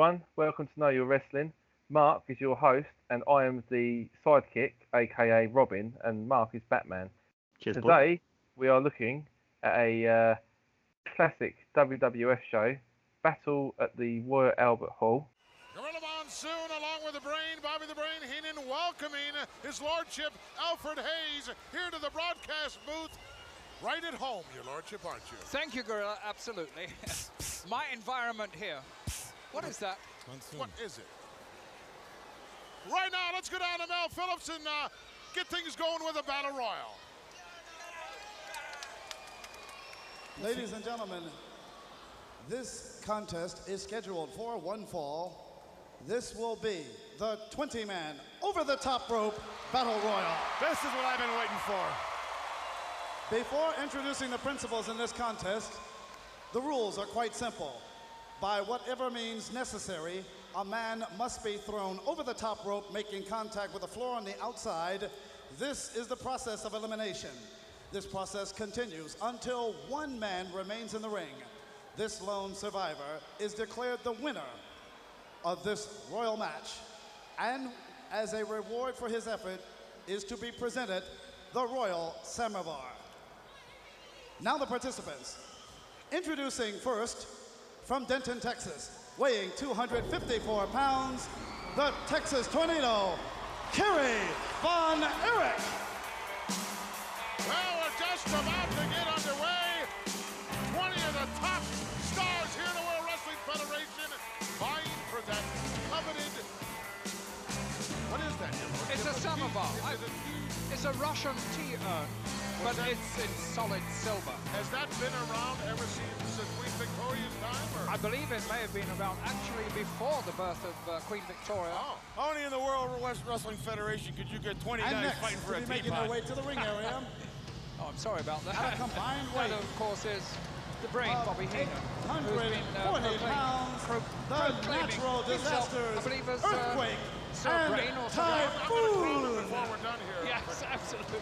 Hi everyone, welcome to Know Your Wrestling. Mark is your host, and I am the sidekick, aka Robin, and Mark is Batman. Cheers, boy. Today we are looking at a uh, classic WWF show, Battle at the Royal Albert Hall. Gorilla Monsoon, along with the Brain, Bobby the Brain Heenan, welcoming His Lordship Alfred Hayes here to the broadcast booth. Right at home, Your Lordship, aren't you? Thank you, Gorilla. Absolutely. My environment here. What is that? What is it? Right now, let's go down to Mel Phillips and uh, get things going with a battle royal. Ladies and gentlemen, this contest is scheduled for one fall. This will be the 20-man over-the-top rope battle royal. This is what I've been waiting for. Before introducing the principles in this contest, the rules are quite simple. By whatever means necessary, a man must be thrown over the top rope, making contact with the floor on the outside. This is the process of elimination. This process continues until one man remains in the ring. This lone survivor is declared the winner of this royal match. And as a reward for his effort is to be presented the Royal Samovar. Now the participants. Introducing first, from Denton, Texas, weighing 254 pounds, the Texas Tornado, Kerry Von Erich. Well, we're just about to get It's a samovar. I- is it huge? It's a Russian tea urn, but that? it's in solid silver. Has that been around ever since uh, Queen Victoria's time? Or? I believe it may have been around actually before the birth of uh, Queen Victoria. Oh, Only in the World West Wrestling Federation could you get 20 And guys next, fighting for to a be making their way to the ring area, Oh, I'm sorry about that. At a combined that, weight of course, is the brain, of Bobby Heenan. who's 840 been, uh, pounds, pro- the proclaiming natural himself, disasters, I believe, as, uh, earthquake, Sir and Brain or something. I'm going to call him typhoon. before we're done here. Yes, absolutely.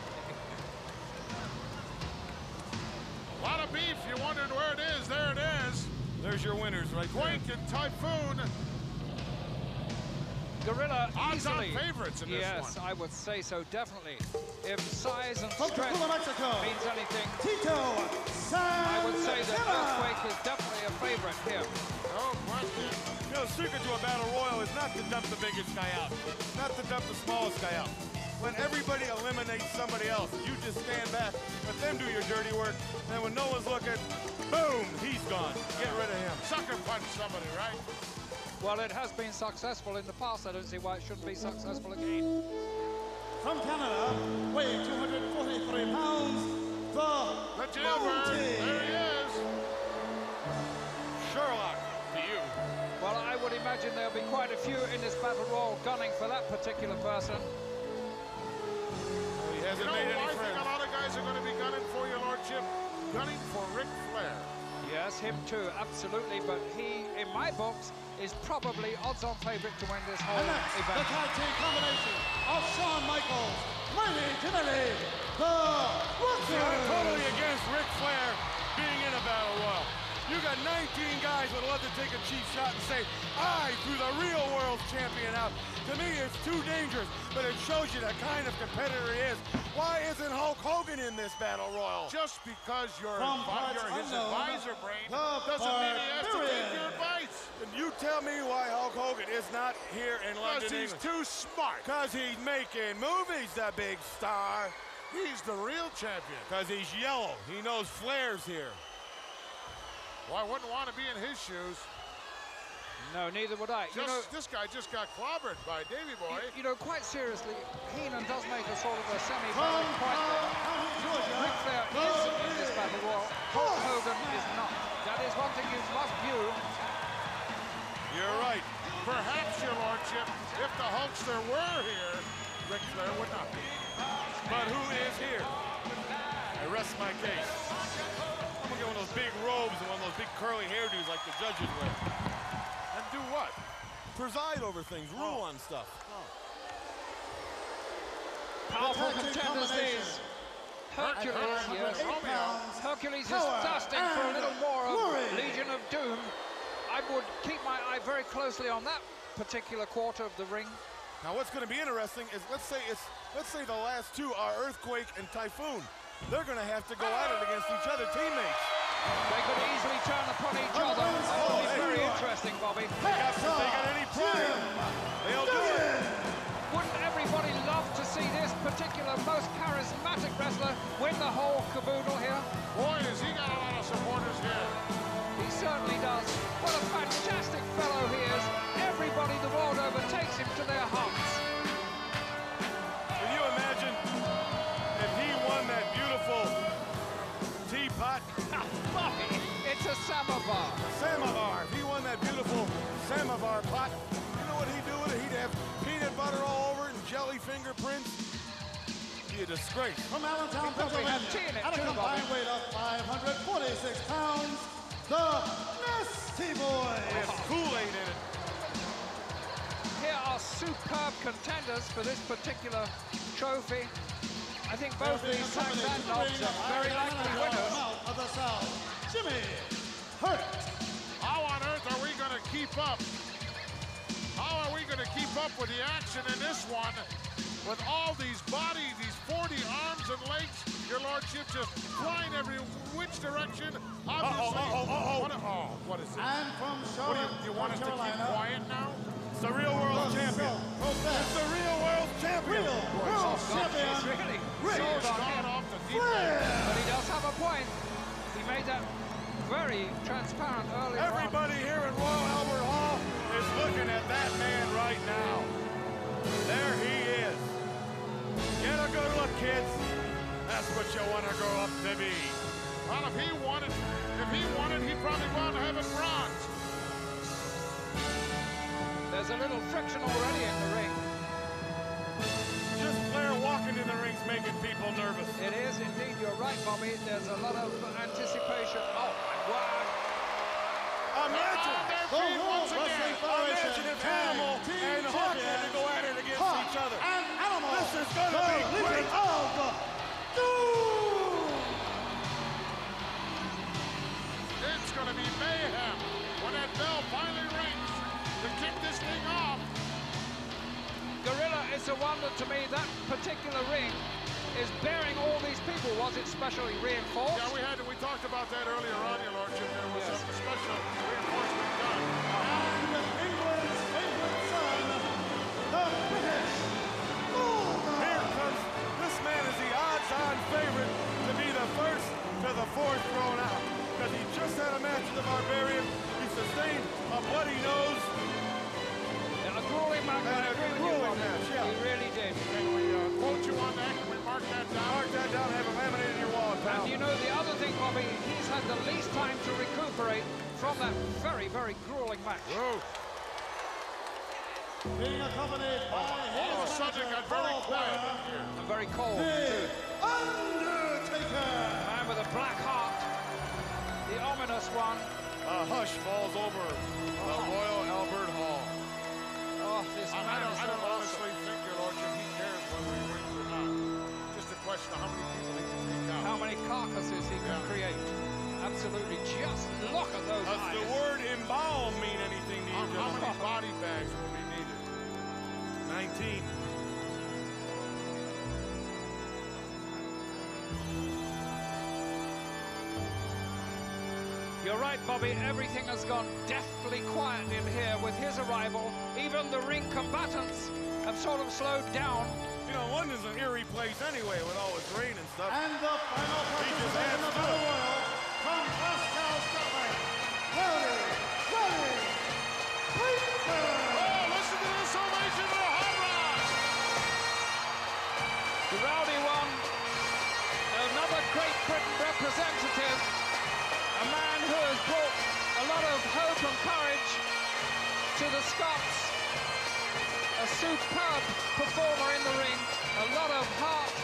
A lot of beef. You wondered where it is. There it is. There's your winners right there. Quake and Typhoon. Gorilla Odds-on easily. favorites in this yes, one. I would say so, definitely. If size and From strength Tacoma, Mexico, means anything, Tito I would say that Earthquake is definitely a favorite here. No question. You know, the secret to a battle royal is not to dump the biggest guy out, not to dump the smallest guy out. When everybody eliminates somebody else, you just stand back, let them do your dirty work, and when no one's looking, boom, he's gone. Get rid of him. Sucker punch somebody, right? Well, it has been successful in the past. I don't see why it shouldn't be successful again. From Canada, weighing 243 pounds, the, The jailbird. There he is. Sherlock, to you. Well, I would imagine there'll be quite a few in this battle royal gunning for that particular person. He hasn't know made who I any think a lot of guys are going to be gunning for, your lordship? Gunning for Ric Flair. Yes, him too, absolutely. But he, in my books, is probably odds-on favorite to win this whole and next, the event. tag team combination of Shawn Michaels, Marty Jannetty, the See, I'm totally against Ric Flair being in a battle royal. You got 19 guys that would love to take a cheap shot and say, I threw the real world champion out. To me, it's too dangerous, but it shows you the kind of competitor he is. Why isn't Hulk Hogan in this battle royal? Just because you're, From advi- you're his unknown, advisor, Brain, the doesn't mean he has to take Barbarian. your advice. And you tell me why Hulk Hogan is not here in London, Because London, he's England. too smart. Because he's making movies, the big star. He's the real champion. Because he's yellow. He knows Flair's here. Well, I wouldn't want to be in his shoes. No, neither would I. Just, you know, this guy just got clobbered by Davy Boy. you, you know, quite seriously, Heenan does make a sort of a semi-valid point. Cobb County, Georgia, Ric Flair is in this battle royal. Hulk Hulk Hogan is not. That is one thing you must view. You're right. Perhaps, your lordship, if the Hulkster were here, Ric Flair would not be. But who is here? I rest my case. I'm get one of those big robes and one of those big curly hairdos like the judges wear. And do what? Preside over things, rule oh. on stuff. Oh. Powerful contenders combination. these. Hercules, Hercules, yes. Pounds, oh, Hercules is dusting for a little more of glory. Legion of Doom. I would keep my eye very closely on that particular quarter of the ring. Now what's going to be interesting is let's say it's let's say the last two are Earthquake and Typhoon. They're going to have to go at it against each other teammates. They could easily turn upon each oh, other. Oh, it's very interesting, Bobby. They got, they got any pride, they'll do it. Wouldn't everybody love to see this particular most charismatic wrestler win the whole caboodle here? Boy, has he disgrace. From Allentown, Because we have Pennsylvania, tea in it at a combined weight of 546 pounds, the Nasty Boys. There's Kool-Aid in it. Here are superb contenders for this particular trophy. I think both Being these tag accompanied to the bandobs ring are very likely winners. Of the South, Jimmy Hart. How on earth are we going to keep up? How are we going to keep up with the action in this one? With all these bodies, these 40 arms and legs, your lordship just flying every which direction. Obviously, uh-oh, uh-oh. What, oh, what is it? And from What do Charlotte, you, you want us to keep quiet now? It's the real world the champion. It's the real world champion. real Boy, world he's champion, really Rick sold on Gone off the deep end. But he does have a point. He made that very transparent earlier on. Everybody here in Royal Albert Hall is looking at that man right now. There he is. Get a good look, kids. That's what you want to grow up to be. Well, if he wanted, if he wanted, he'd probably go on to heaven bronze. There's a little friction already in the ring. Just Flair walking in the ring's making people nervous. It is indeed, you're right, Bobby. There's a lot of anticipation. Oh, wow. Imagine, Their The feet World once again. Wrestling Federation imagine if Tag Animal Team and Hawk had to go at it against Hawk each other. And This is gonna be oh, Legion of Doom. It's going to be mayhem when that bell finally rings to kick this thing off. Gorilla, it's a wonder to me that particular ring is bearing all these people. Was it specially reinforced? Yeah, we had we talked about that earlier on, your lordship. There was Yes. some special reinforcement done. Favorite to be the first to the fourth thrown out. Because he just had a match with the Barbarian. He sustained a bloody nose. And a grueling match. And I a agree with you, grueling match, yeah. He really did. Can we uh, quote you on that? Can we mark that down? Mark that down, have it laminated in your wall, pal. And you know the other thing, Bobby, he's had the least time to recuperate from that very, very grueling match. Whoa. Being accompanied by All of a his sudden, it got very quiet here. And very cold, The too. Undertaker. Man with a black heart. The ominous one. A hush falls over the oh. Royal Albert Hall. Oh, this I, I man don't, is I don't so awesome. honestly think, your lordship, he cares whether he wins or not. Just a question of how many people he can take out. How many carcasses he can Yeah. create. Absolutely. Just look at those Does eyes. the word embalm mean anything to you, How, how many body bags will be needed? 19. You're right, Bobby. Everything has gone deathly quiet in here with his arrival. Even the ring combatants have sort of slowed down. You know, London's an eerie place anyway with all its rain and stuff. And the final He participant in the to Battle it. Royal from Glasgow, Scotland, Rowdy, representative, a man who has brought a lot of hope and courage to the Scots. A superb performer in the ring, a lot of heart,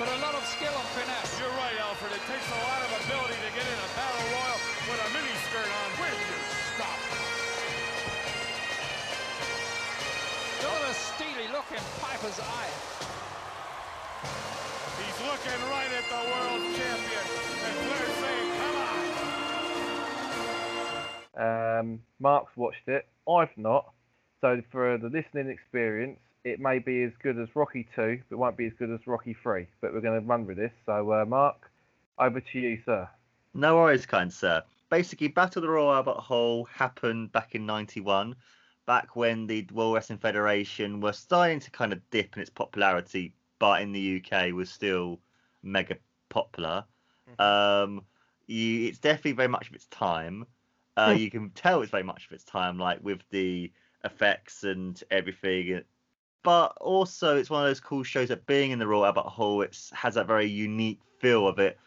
but a lot of skill and finesse. You're right, Alfred. It takes a lot of ability to get in a battle royal with a mini skirt on. Will you stop? Look at the steely look in Piper's eye. He's looking right at the world champion. And Flair's saying, come on. Um, Mark's watched it I've not. So for the listening experience, it may be as good as Rocky 2, but it won't be as good as Rocky 3. But we're going to run with this. So, uh, Mark, over to you, sir. No worries, kind sir. Basically, Battle of the Royal Albert Hall happened back in '91, back when the World Wrestling Federation was starting to kind of dip in its popularity, but in the UK was still mega popular. Um, you, it's definitely very much of its time. Uh, you can tell it's very much of its time, like with the effects and everything. But also, it's one of those cool shows that being in the Royal Albert Hall, it has that very unique feel of it.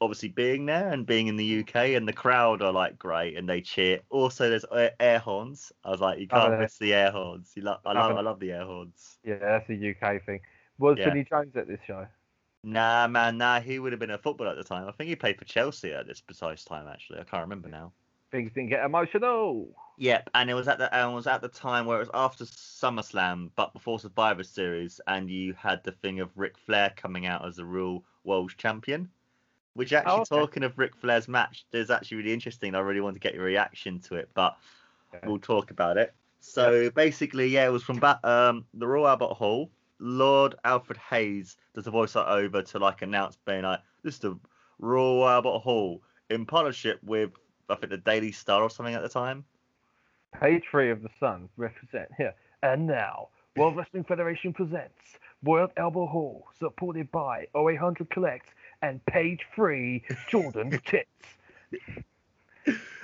Obviously, being there and being in the UK, and the crowd are like great and they cheer. Also, there's air, air horns. I was like, you Oh, can't miss the air horns. You lo- I love, I love the air horns. Yeah, that's a UK thing. Was Yeah. Vinnie Jones at this show? Nah, man, nah. He would have been a footballer at the time. I think he played for Chelsea at this precise time. Actually, I can't remember now. Things didn't get emotional. Yep, and it was at the and it was at the time where it was after SummerSlam, but before Survivor Series, and you had the thing of Ric Flair coming out as the real world champion. Which actually, Oh, okay. talking of Ric Flair's match, is actually really interesting. I really want to get your reaction to it, but Okay. we'll talk about it. So basically, yeah, it was from ba- um, the Royal Albert Hall. Lord Alfred Hayes does the voiceover to like announce being like, "This is the Royal Albert Hall in partnership with I think the Daily Star or something at the time." Page three of the Sun represent here. And now, World Wrestling Federation presents World Elbow Hall, supported by 0800 Collect and Page Three Jordan's Tits.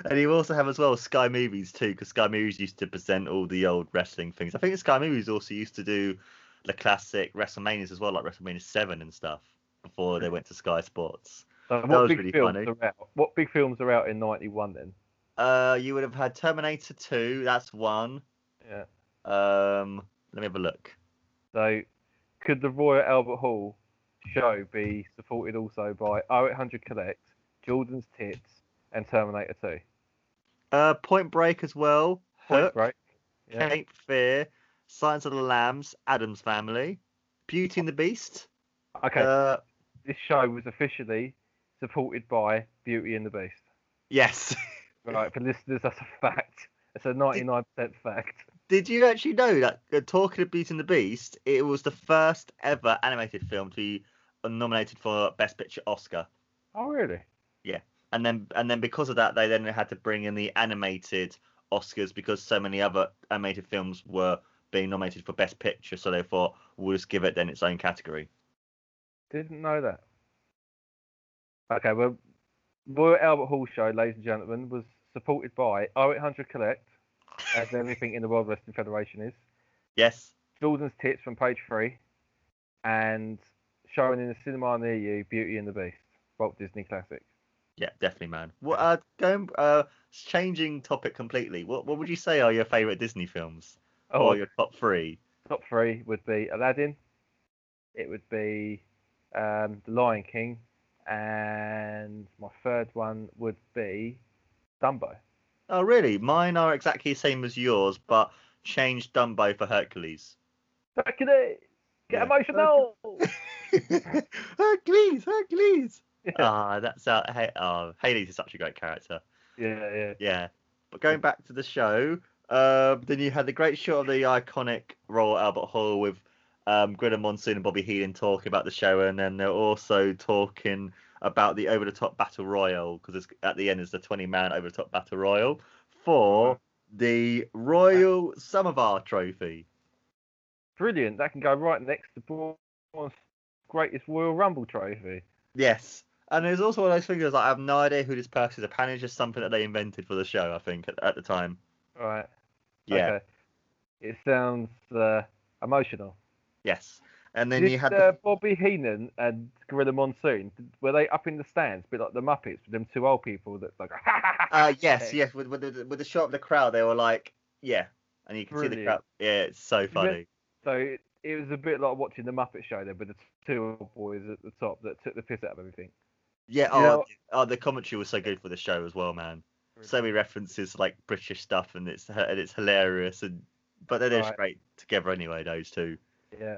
And you also have as well Sky Movies too, because Sky Movies used to present all the old wrestling things. I think Sky Movies also used to do the classic WrestleManias as well, like WrestleMania Seven and stuff, before they went to Sky Sports. That what was big really films funny. What big films are out in '91 then? Uh, you would have had Terminator Two. That's one. Yeah. Um, let me have a look. So, could the Royal Albert Hall show be supported also by 0800 Collect, Jordan's Tits, and Terminator 2? Uh, Point Break as well. Point Hook, Break. Yeah. Cape Fear, Silence of the Lambs, Addams Family, Beauty and the Beast. Okay, Uh, this show was officially supported by Beauty and the Beast. yes. Right, for listeners, that's a fact. It's a 99% fact. Did you actually know that uh, talking of Beauty and the Beast, it was the first ever animated film to be nominated for Best Picture Oscar, Oh, really? Yeah. And then and then because of that, they then had to bring in the animated Oscars because so many other animated films were being nominated for Best Picture, so they thought we'll just give it then its own category. Didn't know that. Okay, well, Royal Albert Hall show, ladies and gentlemen, was supported by 0800 Collect, as everything in the World Wrestling Federation is. Yes, Jordan's Tips from page three, and showing in the cinema near you, Beauty and the Beast, Walt Disney classic. yeah, definitely, man. What uh, going uh, changing topic completely. What what would you say are your favorite Disney films Oh, or your top three? top three would be Aladdin. It would be um, The Lion King, and my third one would be Dumbo. Oh, really? Mine are exactly the same as yours, but changed Dumbo for Hercules. Hercules, get Yeah. emotional. Hercules, Hercules. Yeah. Ah, that's uh, hey, oh, Hades is such a great character. yeah, yeah. Yeah. But going back to the show, um, then you had the great shot of the iconic Royal Albert Hall with um, Gorilla Monsoon and Bobby Heenan talking about the show, and then they're also talking about the over the top battle royal because at the end is the 20 man over the top battle royal for the Royal Samovar Trophy. Brilliant. That can go right next to Braun's greatest Royal Rumble trophy. Yes. And there's also one of those figures like I have no idea who this person is. Apparently, it's just something that they invented for the show. I think at, at the time. Right. Yeah. Okay. It sounds uh, emotional. Yes. And then Did you had uh, the, Bobby Heenan and Gorilla Monsoon, were they up in the stands, a bit like the Muppets, with them two old people that like, uh yes yes with with the, with the shot of the crowd they were like yeah and you can see the crowd yeah it's so funny So it, it was a bit like watching the Muppet Show there, with the two old boys at the top that took the piss out of everything. yeah You oh, know- oh the commentary was so good for the show as well man so many references like British stuff and it's and it's hilarious and but they're just Right. great together anyway those two Yeah.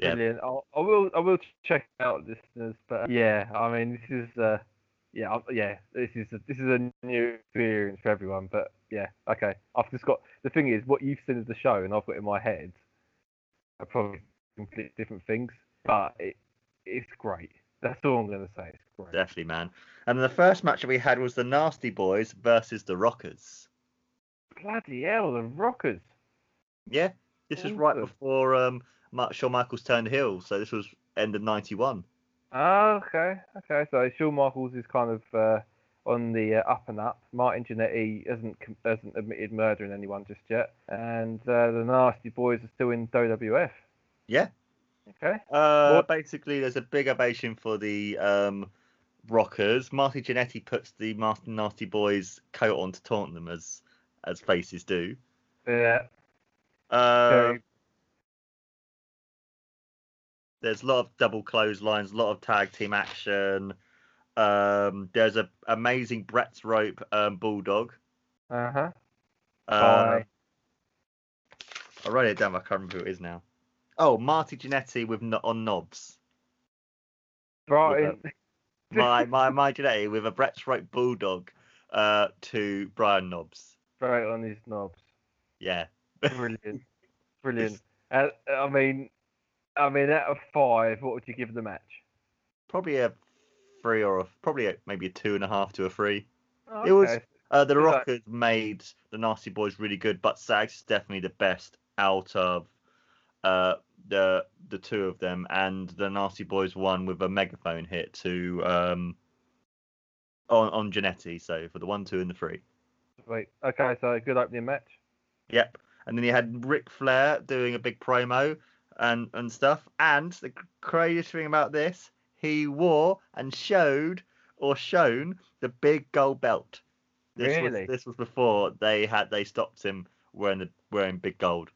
Yeah. Brilliant. I'll, I will I will check out, listeners. But uh, yeah, I mean, this is uh, yeah, yeah. This is a, this is a new experience for everyone. But yeah, okay. I've just got the thing is what you've seen as the show, and I've got in my head are probably completely different things. But it it's great. That's all I'm gonna say. It's great. Definitely, man. And the first match that we had was the Nasty Boys versus the Rockers. Bloody hell, the Rockers. Yeah, this was right before um, Shawn Michaels turned heel, so this was end of '91. Oh, okay, okay. So Shawn Michaels is kind of uh, on the uh, up and up. Martin Jannetty hasn't hasn't admitted murdering anyone just yet, and uh, the Nasty Boys are still in WWF. Yeah. Okay. Uh, What- basically, there's a big ovation for the um, Rockers. Marty Jannetty puts the Master Nasty Boys coat on to taunt them as as faces do. Yeah. Uh, Okay. there's a lot of double clotheslines, a lot of tag team action. Um, there's a amazing Brett's rope um, bulldog. Uh huh. Uh, Bye. I wrote it down. I can't remember who it is now. Oh, Marty Jannetty with on knobs. Brighton. My my my Jannetty with a Brett's rope bulldog uh, to Brian Knobbs. Right on his knobs. Yeah. Brilliant. Brilliant. Uh, I mean, I mean, out of five, what would you give the match? Probably a three or a, probably a, maybe a two and a half to a three. Oh, It was- Uh, the Rockers made the Nasty Boys really good, but Sags is definitely the best out of uh, the the two of them, and the Nasty Boys won with a megaphone hit to um, on on Jannetty. So for the one, two, and the three. Wait. Okay, so good opening match. Yep. And then you had Ric Flair doing a big promo and and stuff. And the craziest thing about this, he wore and showed or shown the big gold belt. This Really? was this was before they had they stopped him wearing the wearing big gold.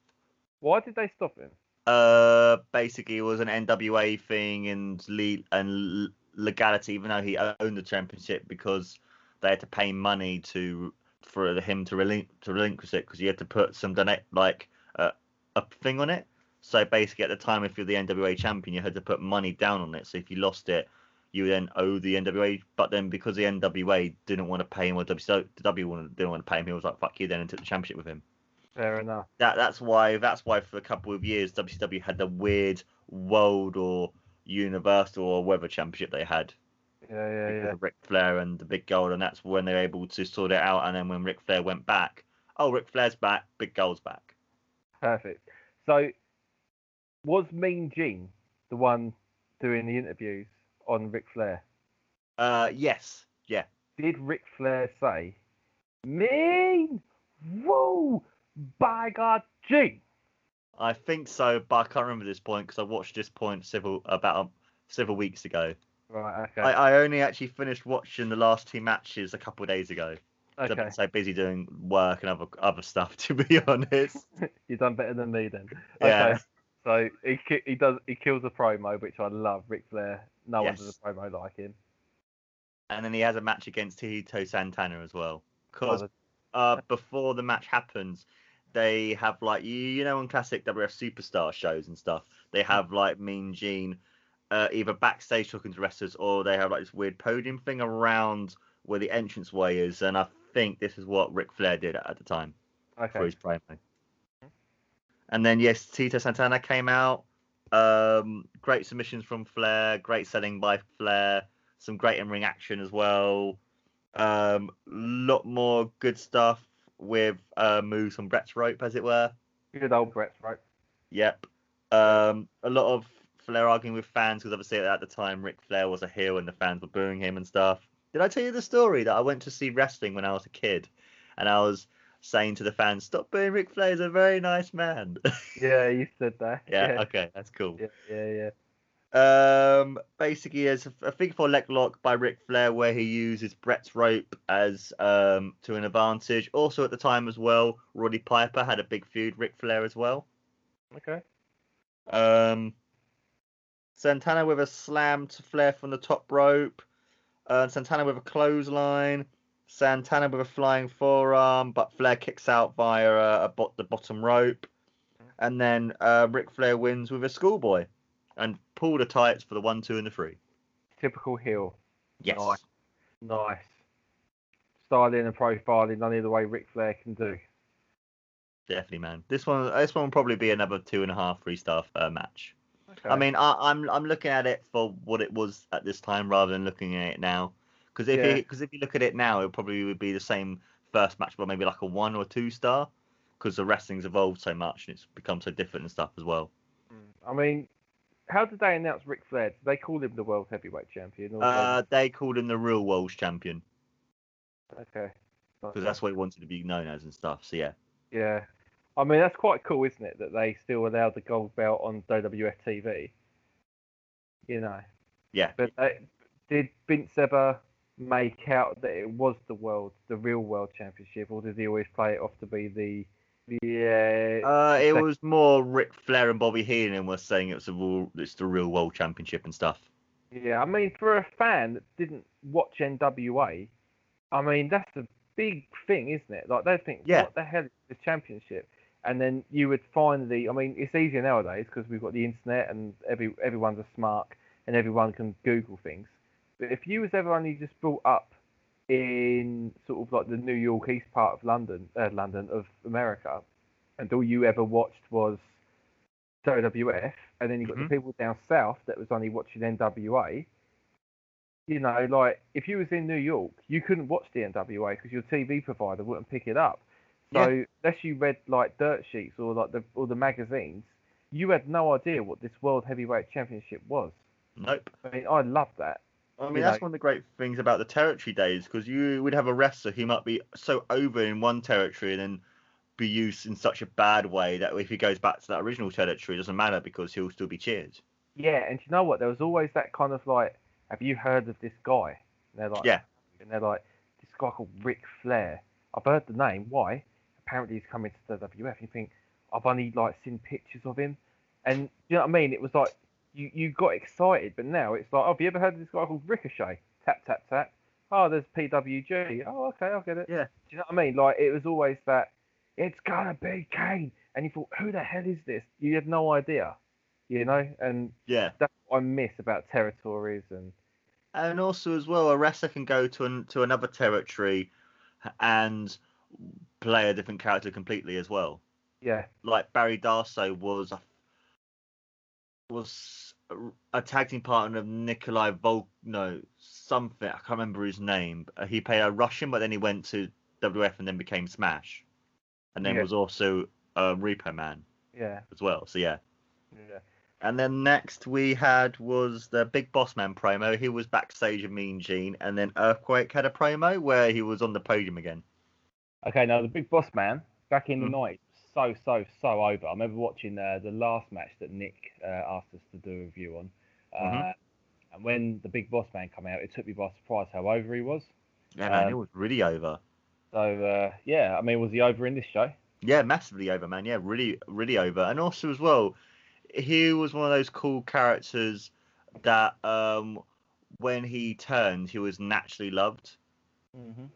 Why did they stop him? Uh, basically it was an NWA thing and le- and legality, even though he owned the championship because they had to pay money to for him to to relinquish it because you had to put some donate like uh, a thing on it. So basically, at the time, if you're the NWA champion, you had to put money down on it. So if you lost it, you then owe the NWA. But then because the NWA didn't want to pay him, or WCW didn't want to pay him, he was like, "Fuck you," then and took the championship with him Fair enough. that that's why that's why for a couple of years WCW had the weird world or universal or whatever championship they had Yeah, yeah, yeah. Ric Flair and the big gold and that's when they were able to sort it out and then when Ric Flair went back oh Ric Flair's back big gold's back Perfect. So, was Mean Gene the one doing the interviews on Ric Flair? uh yes yeah Did Ric Flair say, Mean? Whoa! By God, Gene! I think so but I can't remember this point because I watched this point several about um, several weeks ago Right, okay. I, I only actually finished watching the last two matches a couple of days ago 'cause I've okay. been so busy doing work and other other stuff to be honest You've done better than me then. Yeah. Okay. So he he does he kills a promo, which I love. Ric Flair. No one does a promo like him. and then he has a match against Tito Santana as well. Because Oh, uh, before the match happens, they have like you, you know on classic WF Superstar shows and stuff. They have like Mean Gene uh, either backstage talking to wrestlers or they have like this weird podium thing around where the entranceway is. And I think this is what Ric Flair did at, at the time for Okay. his promo. And then yes, Tito Santana came out. Um, great submissions from Flair, great selling by Flair, some great in-ring action as well. Um, lot more good stuff with uh, moves from Brett's rope, as it were. Good old Brett, rope. Yep. Um, a lot of Flair arguing with fans because obviously at the time Ric Flair was a heel and the fans were booing him and stuff. Did I tell you the story that I went to see wrestling when I was a kid, and I was saying to the fans, "Stop booing Ric Flair. He's a very nice man." Yeah, you said that. yeah, Yeah. Okay. That's cool. Yeah, yeah, yeah. Um, basically, there's a, a figure four leg lock by Ric Flair where he uses Brett's rope as um to an advantage. Also, at the time as well, Roddy Piper had a big feud Ric Flair as well. Okay. Um, Santana with a slam to Flair from the top rope. Uh, Santana with a clothesline. Santana with a flying forearm, but Flair kicks out via a, a bot, the bottom rope. And then uh, Ric Flair wins with a schoolboy and pull the tights for the one, two, and the three. Typical heel. Yes. Nice. Nice. Styling and profiling, only the way Ric Flair can do. Definitely, man. This one, this one will probably be another two and a half, three star uh, match. Okay. I mean, I, I'm I'm looking at it for what it was at this time rather than looking at it now. Because if Yeah. because if you look at it now, it probably would be the same first match, but maybe like a one or two star. Because the wrestling's evolved so much and it's become so different and stuff as well. I mean, how did they announce Ric Flair? Did they call him the World Heavyweight Champion? Or Uh, they called him the real world champion okay. because that's what he wanted to be known as and stuff. So yeah, Yeah. I mean, that's quite cool, isn't it? That they still allowed the gold belt on WWF TV. You know. yeah. But they, did Vince ever make out that it was the world, the real world championship, or did he always play it off to be the, the uh, it was more Ric Flair and Bobby Heenan were saying it was a real, it's the real world championship and stuff. yeah? I mean, for a fan that didn't watch NWA, I mean that's a big thing, isn't it? Like they think, Yeah. what the hell is the championship? And then you would finally, I mean, it's easier nowadays because we've got the internet and every everyone's a smart and everyone can Google things. But if you was ever only just brought up in sort of like the New York East part of London, uh, London of America, and all you ever watched was WWF, and then you got Mhm. the people down south that was only watching NWA. You know, like if you was in New York, you couldn't watch the NWA because your TV provider wouldn't pick it up. So unless you read like dirt sheets or like the or the magazines, you had no idea what this World Heavyweight Championship was. Nope. I mean, I love that. I mean, you that's know- one of the great things about the territory days because you would have a wrestler who might be so over in one territory and then be used in such a bad way that if he goes back to that original territory, it doesn't matter because he'll still be cheered. Yeah, and you know what? There was always that kind of like, have you heard of this guy? And they're like, Yeah. And they're like, this guy called Ric Flair. I've heard the name. Why? Apparently he's coming to the WWF. You think I've only like seen pictures of him, and you know what I mean? It was like you you got excited, but now it's like, oh, have you ever heard of this guy called Ricochet? Tap tap tap. Oh, there's PWG. Oh, okay, I'll get it. Yeah. Do you know what I mean? Like it was always that. It's gonna be Kane, and you thought, who the hell is this? You had no idea, you know, and Yeah. that's what I miss about territories and And also as well, a wrestler can go to an, to another territory and play a different character completely as well. yeah, Like Barry Darsow was a, was a, tag team partner of Nikolai Volk, no something I can't remember his name. Uh, He played a Russian, but then he went to WF and then became Smash, and then Yeah. was also a Repo Man yeah, as well. So yeah. yeah. And then next we had was the Big Boss Man promo. He was backstage of Mean Gene, and then Earthquake had a promo where he was on the podium again. Okay, now the Big Boss Man back in the Mm. night, so so so over. I remember watching uh, the last match that Nick uh, asked us to do a review on, uh, Mhm. and when the Big Boss Man came out, it took me by surprise how over he was. Yeah, man, Um, it was really over. So uh, yeah, I mean, was he over in this show? Yeah, massively over, man. Yeah, really, really over. And also as well, he was one of those cool characters that um, when he turned, he was naturally loved. Mm-hmm.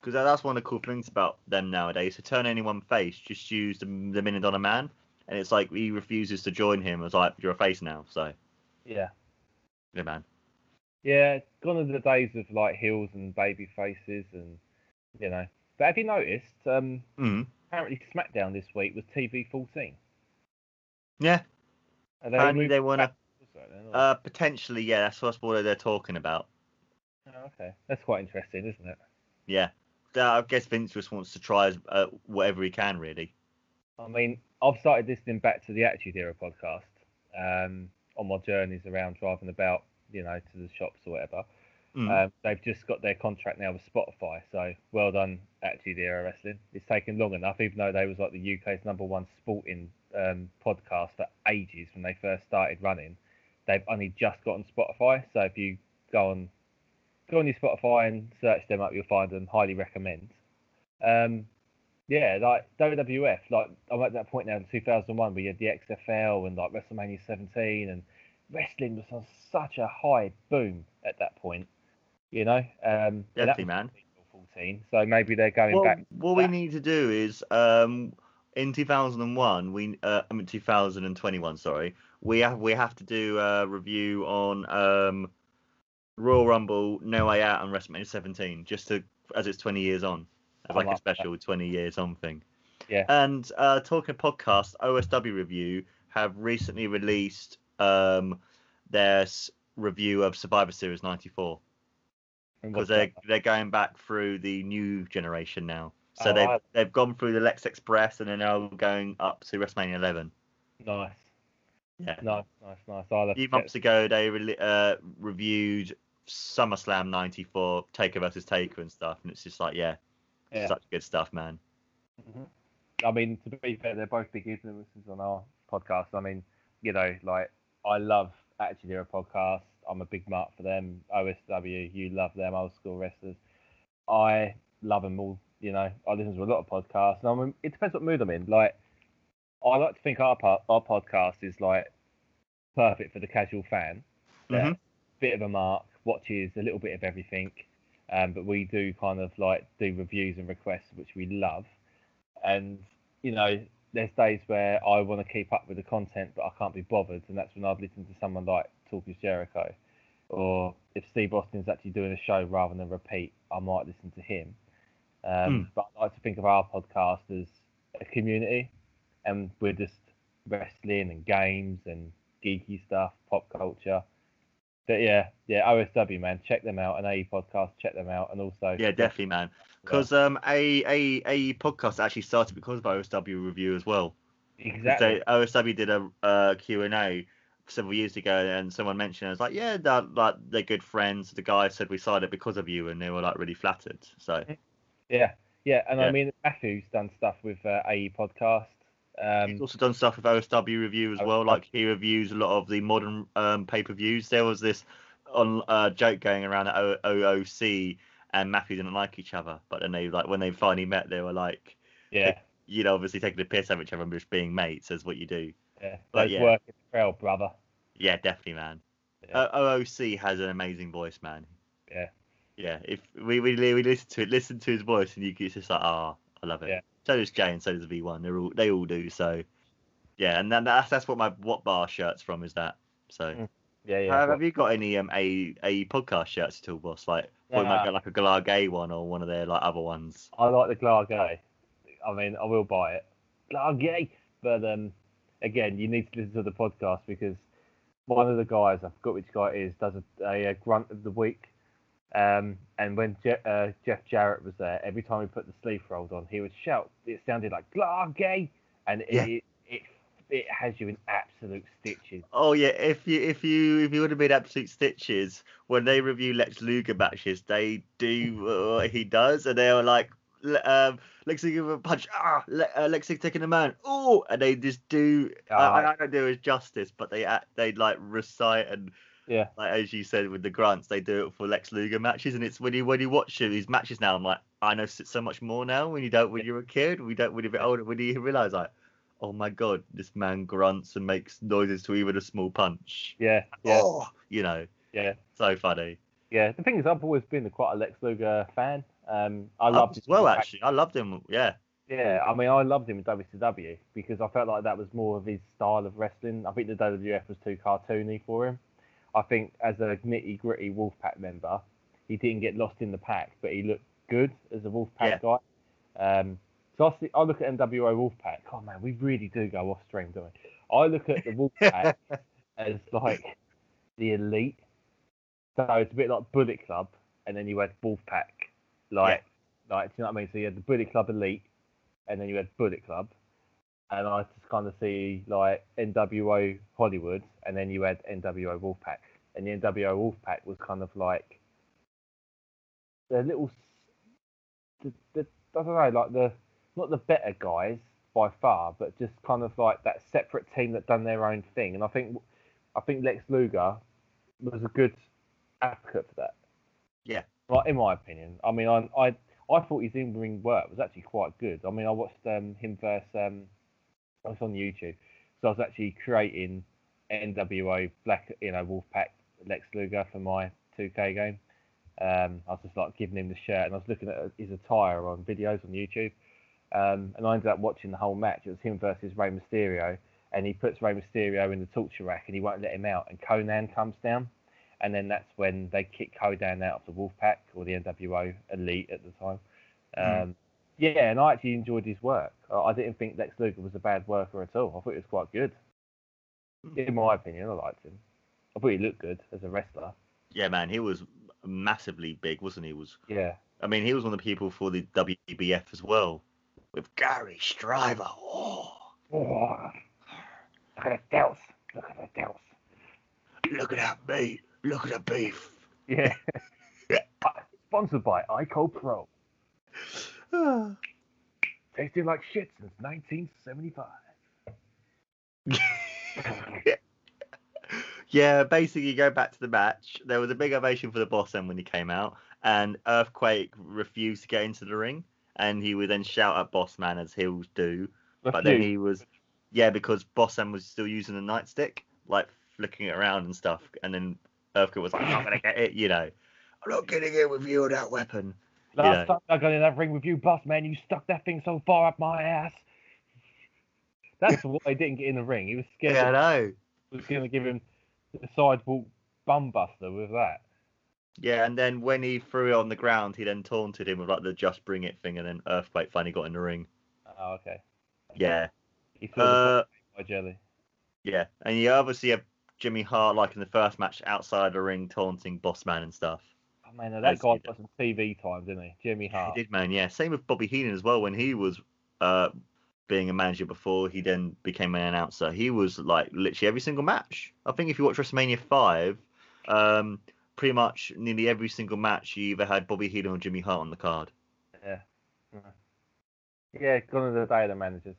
Because that's one of the cool things about them nowadays. To turn anyone face, just use the, the Million Dollar Man, and it's like he refuses to join him. It's like you're a face now. So Yeah, yeah, man. yeah. Gone are the days of like heels and baby faces, and you know. But have you noticed? Um, Mm. apparently SmackDown this week was TV 14. Yeah. Are they Apparently they wanna- back also then, or- Uh, potentially, yeah. That's what's what they're talking about. Oh, okay, that's quite interesting, isn't it? Yeah. Uh, I guess Vince just wants to try uh, whatever he can, really. I mean, I've started listening back to the Attitude Era podcast um, on my journeys around driving about, you know, to the shops or whatever. Mm. Um, they've just got their contract now with Spotify, so well done, Attitude Era Wrestling. It's taken long enough, even though they was like the UK's number one sporting um, podcast for ages when they first started running. They've only just got on Spotify, so if you go on go on your Spotify and search them up, you'll find them. Highly recommend. Um, yeah, like WWF, like I'm at that point now in 2001 where you had the XFL and like WrestleMania 17 and wrestling was on such a high boom at that point, you know. Um, Definitely, man. 14, so maybe they're going Well, back. what we need to do is um, in 2001, we uh, I mean 2021, sorry, we have we have to do a review on um, Royal Rumble No Way Out on WrestleMania 17, just to as it's 20 years on, as like a like that. special 20 years on thing. Yeah. And uh, talking podcast, OSW Review have recently released um, their review of Survivor Series 94 because they're that? they're going back through the new generation now. So Oh, they've I- they've gone through the Lex Express and they're now going up to WrestleMania 11. nice, Yeah. nice, nice, nice. A few months ago, they re- uh, reviewed SummerSlam '94, Taker versus Taker and stuff, and it's just like, yeah, Yeah. such good stuff, man. Mhm. I mean, to be fair, they're both big influences on our podcast. I mean, you know, like I love Attitude Era podcast. I'm a big mark for them. OSW, you love them, old school wrestlers. I love them all. You know, I listen to a lot of podcasts, and I mean, it depends what mood I'm in. Like, I like to think our our podcast is like perfect for the casual fan. that Mhm. Bit of a mark, watches a little bit of everything, um, but we do kind of like do reviews and requests, which we love. And you know, there's days where I want to keep up with the content, but I can't be bothered, and that's when I'd listen to someone like Talk is Jericho, or if Steve Austin's actually doing a show rather than repeat, I might listen to him. Um, But I like to think of our podcast as a community, and we're just wrestling and games and geeky stuff, pop culture. But yeah, yeah, OSW man, check them out, and AE podcast, check them out, and also Yeah, definitely, man. Because um, a a a podcast actually started because of OSW review as well. exactly. They, OSW did a uh, Q and A several years ago, and someone mentioned it was like, yeah, they're, like they're good friends. The guy said we started it because of you, and they were like really flattered. So Yeah, yeah, and Yeah. I mean Matthew's done stuff with uh, AE podcast. Um, He's also done stuff with OSW review as well. Like he reviews a lot of the modern um, pay per views. There was this on uh, joke going around at O- OOC, and Matthew didn't like each other. But then they like when they finally met, they were like, yeah, you know, obviously taking a piss out of each other and just being mates, as what you do. yeah, but yeah. work in the crowd, brother. Yeah, definitely, man. Yeah. Uh, OOC has an amazing voice, man. Yeah. Yeah, if we we, we listen to it, listen to his voice, and you it's just like, ah, I love it. Yeah. So does Jay, and so does V1. They're all they all do. So, yeah, and then that's that's what my what bar shirts from is that. So, Mm, Yeah, yeah. have, have you got any um a a podcast shirts at all, boss? Like, or you might get like a Galar Gay one or one of their like other ones. I like the Glargay. I mean, I will buy it. Glargay. But um, again, you need to listen to the podcast because one of the guys, I forgot which guy it is, does a, a, grunt of the week. Um, and when Je- uh, Jeff Jarrett was there, every time he put the sleeve fold on, he would shout. It sounded like Glargay, and Yeah. it, it it has you in absolute stitches. Oh yeah, if you if you if you would have been absolute stitches when they review Lex Luger matches, they do what he does, and they are like, um, Lex Luger with a punch, ah, Le- uh, Lex Luger taking a man, oh, and they just do. I, I, I don't do it justice, but they act, they like recite and Yeah. like as you said with the grunts, they do it for Lex Luger matches, and it's when you when you watch these matches now, I'm like, I know so much more now. When you don't, when you're a kid, we don't when you're a bit older, when you realize like. Oh my god, this man grunts and makes noises to even a small punch. Yeah, yeah, Oh, you know, yeah, so funny. yeah. The thing is, I've always been quite a Lex Luger fan. Um, I loved as well, actually. I loved him. Yeah, Yeah, I mean, I loved him in WCW because I felt like that was more of his style of wrestling. I think the WWF was too cartoony for him. I think as a nitty gritty Wolfpack member, he didn't get lost in the pack, but he looked good as a Wolfpack guy. Um, so I, see, I look at NWO Wolfpack. Oh man, we really do go off stream, don't we? I look at the Wolfpack as like the elite. So it's a bit like Bullet Club, and then you had Wolfpack, like, like do you know what I mean? So you had the Bullet Club elite, and then you had Bullet Club, and I just kind of see like NWO Hollywood, and then you had NWO Wolfpack, and the NWO Wolfpack was kind of like the little, the, the I don't know, like the not the better guys by far, but just kind of like that separate team that done their own thing, and I think I think Lex Luger was a good advocate for that. Yeah. Well, in my opinion, I mean, I I I thought his in-ring work was actually quite good. I mean, I watched um, him versus um, I was on YouTube, so I was actually creating NWO Black, you know, Wolfpack Lex Luger for my 2K game. Um, I was just like giving him the shirt, and I was looking at his attire on videos on YouTube. Um, and I ended up watching the whole match. It was him versus Rey Mysterio, and he puts Rey Mysterio in the torture rack, and he won't let him out. And Konnan comes down, and then that's when they kicked Konnan out of the Wolfpack or the NWO Elite at the time. Um, Yeah, and I actually enjoyed his work. I I didn't think Lex Luger was a bad worker at all. I thought he was quite good. In my opinion, I liked him. I thought he looked good as a wrestler. Yeah, man, he was massively big, wasn't he? Was Yeah. I mean, he was one of the people for the WBF as well, with Gary Strydom. Oh, Oh, look at the delts. Look at the delts. look at that meat. Look at the beef. Yeah. Uh, Sponsored by ICO Pro. Tasting like shit since 1975. yeah, basically, go back to the match. There was a big ovation for the boss then when he came out, and Earthquake refused to get into the ring, and he would then shout at Boss Man as heels do. But then he was, yeah, because Boss Man was still using the nightstick, like flicking it around and stuff, and then Earthquake was like, "I'm not gonna get it," you know. I'm not getting it with you and that weapon. Last time I got in that ring with you, boss man, you stuck that thing so far up my ass. That's why he didn't get in the ring. He was scared Yeah, I know. was going to give him the sidewalk bum buster with that. Yeah, and then when he threw it on the ground, he then taunted him with like the "Just Bring It" thing, and then Earthquake finally got in the ring. Oh, okay. Yeah, He the uh, by jelly. yeah, and you obviously have Jimmy Hart like in the first match outside the ring taunting Boss Man and stuff. Oh, man, that basically guy got some TV time, didn't he? Jimmy Hart. He did, man. Yeah, same with Bobby Heenan as well. When he was uh being a manager before he then became an announcer, he was like literally every single match. I think if you watch WrestleMania five, um, pretty much nearly every single match you either had Bobby Heenan or Jimmy Hart on the card. Yeah. Yeah, gone are the day of the managers.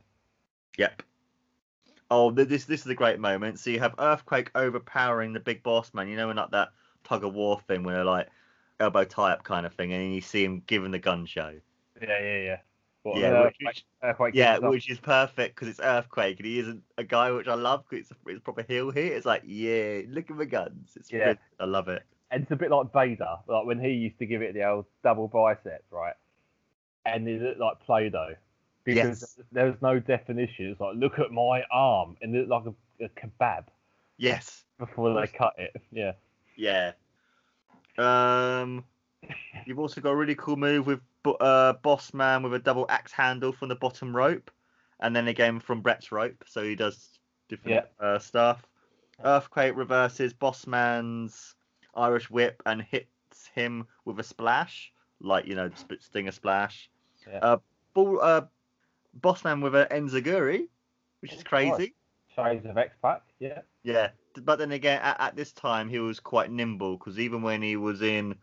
Yep. Oh, this this is a great moment. So you have Earthquake overpowering the big boss man. You know, in like that tug of war thing where like elbow tie up kind of thing, and then you see him giving the gun show. Yeah, yeah, yeah. What, Yeah, which- which- Earthquake Yeah, which is perfect because it's Earthquake and he isn't a guy which I love because it's, it's a proper heel here. It's like, yeah, look at the guns. It's Yeah. good. I love it. And it's a bit like Vader, like when he used to give it the old double biceps, right? And it looked like Play-Doh because Yes. there was no definition. It's like, look at my arm, and it looked like a, a kebab Yes. before they cut it. Yeah. Yeah. Um, you've also got a really cool move with uh, Boss Man with a double axe handle from the bottom rope, and then again from Brett's rope. So he does different uh, stuff. Earthquake reverses Boss Man's Irish whip and hits him with a splash, like you know, stinger splash. Yeah. Uh, Bull, uh, Boss Man with an Enziguri, which is Oh, crazy. Size of X Pac. Yeah. Yeah, but then again, at, at this time he was quite nimble because even when he was in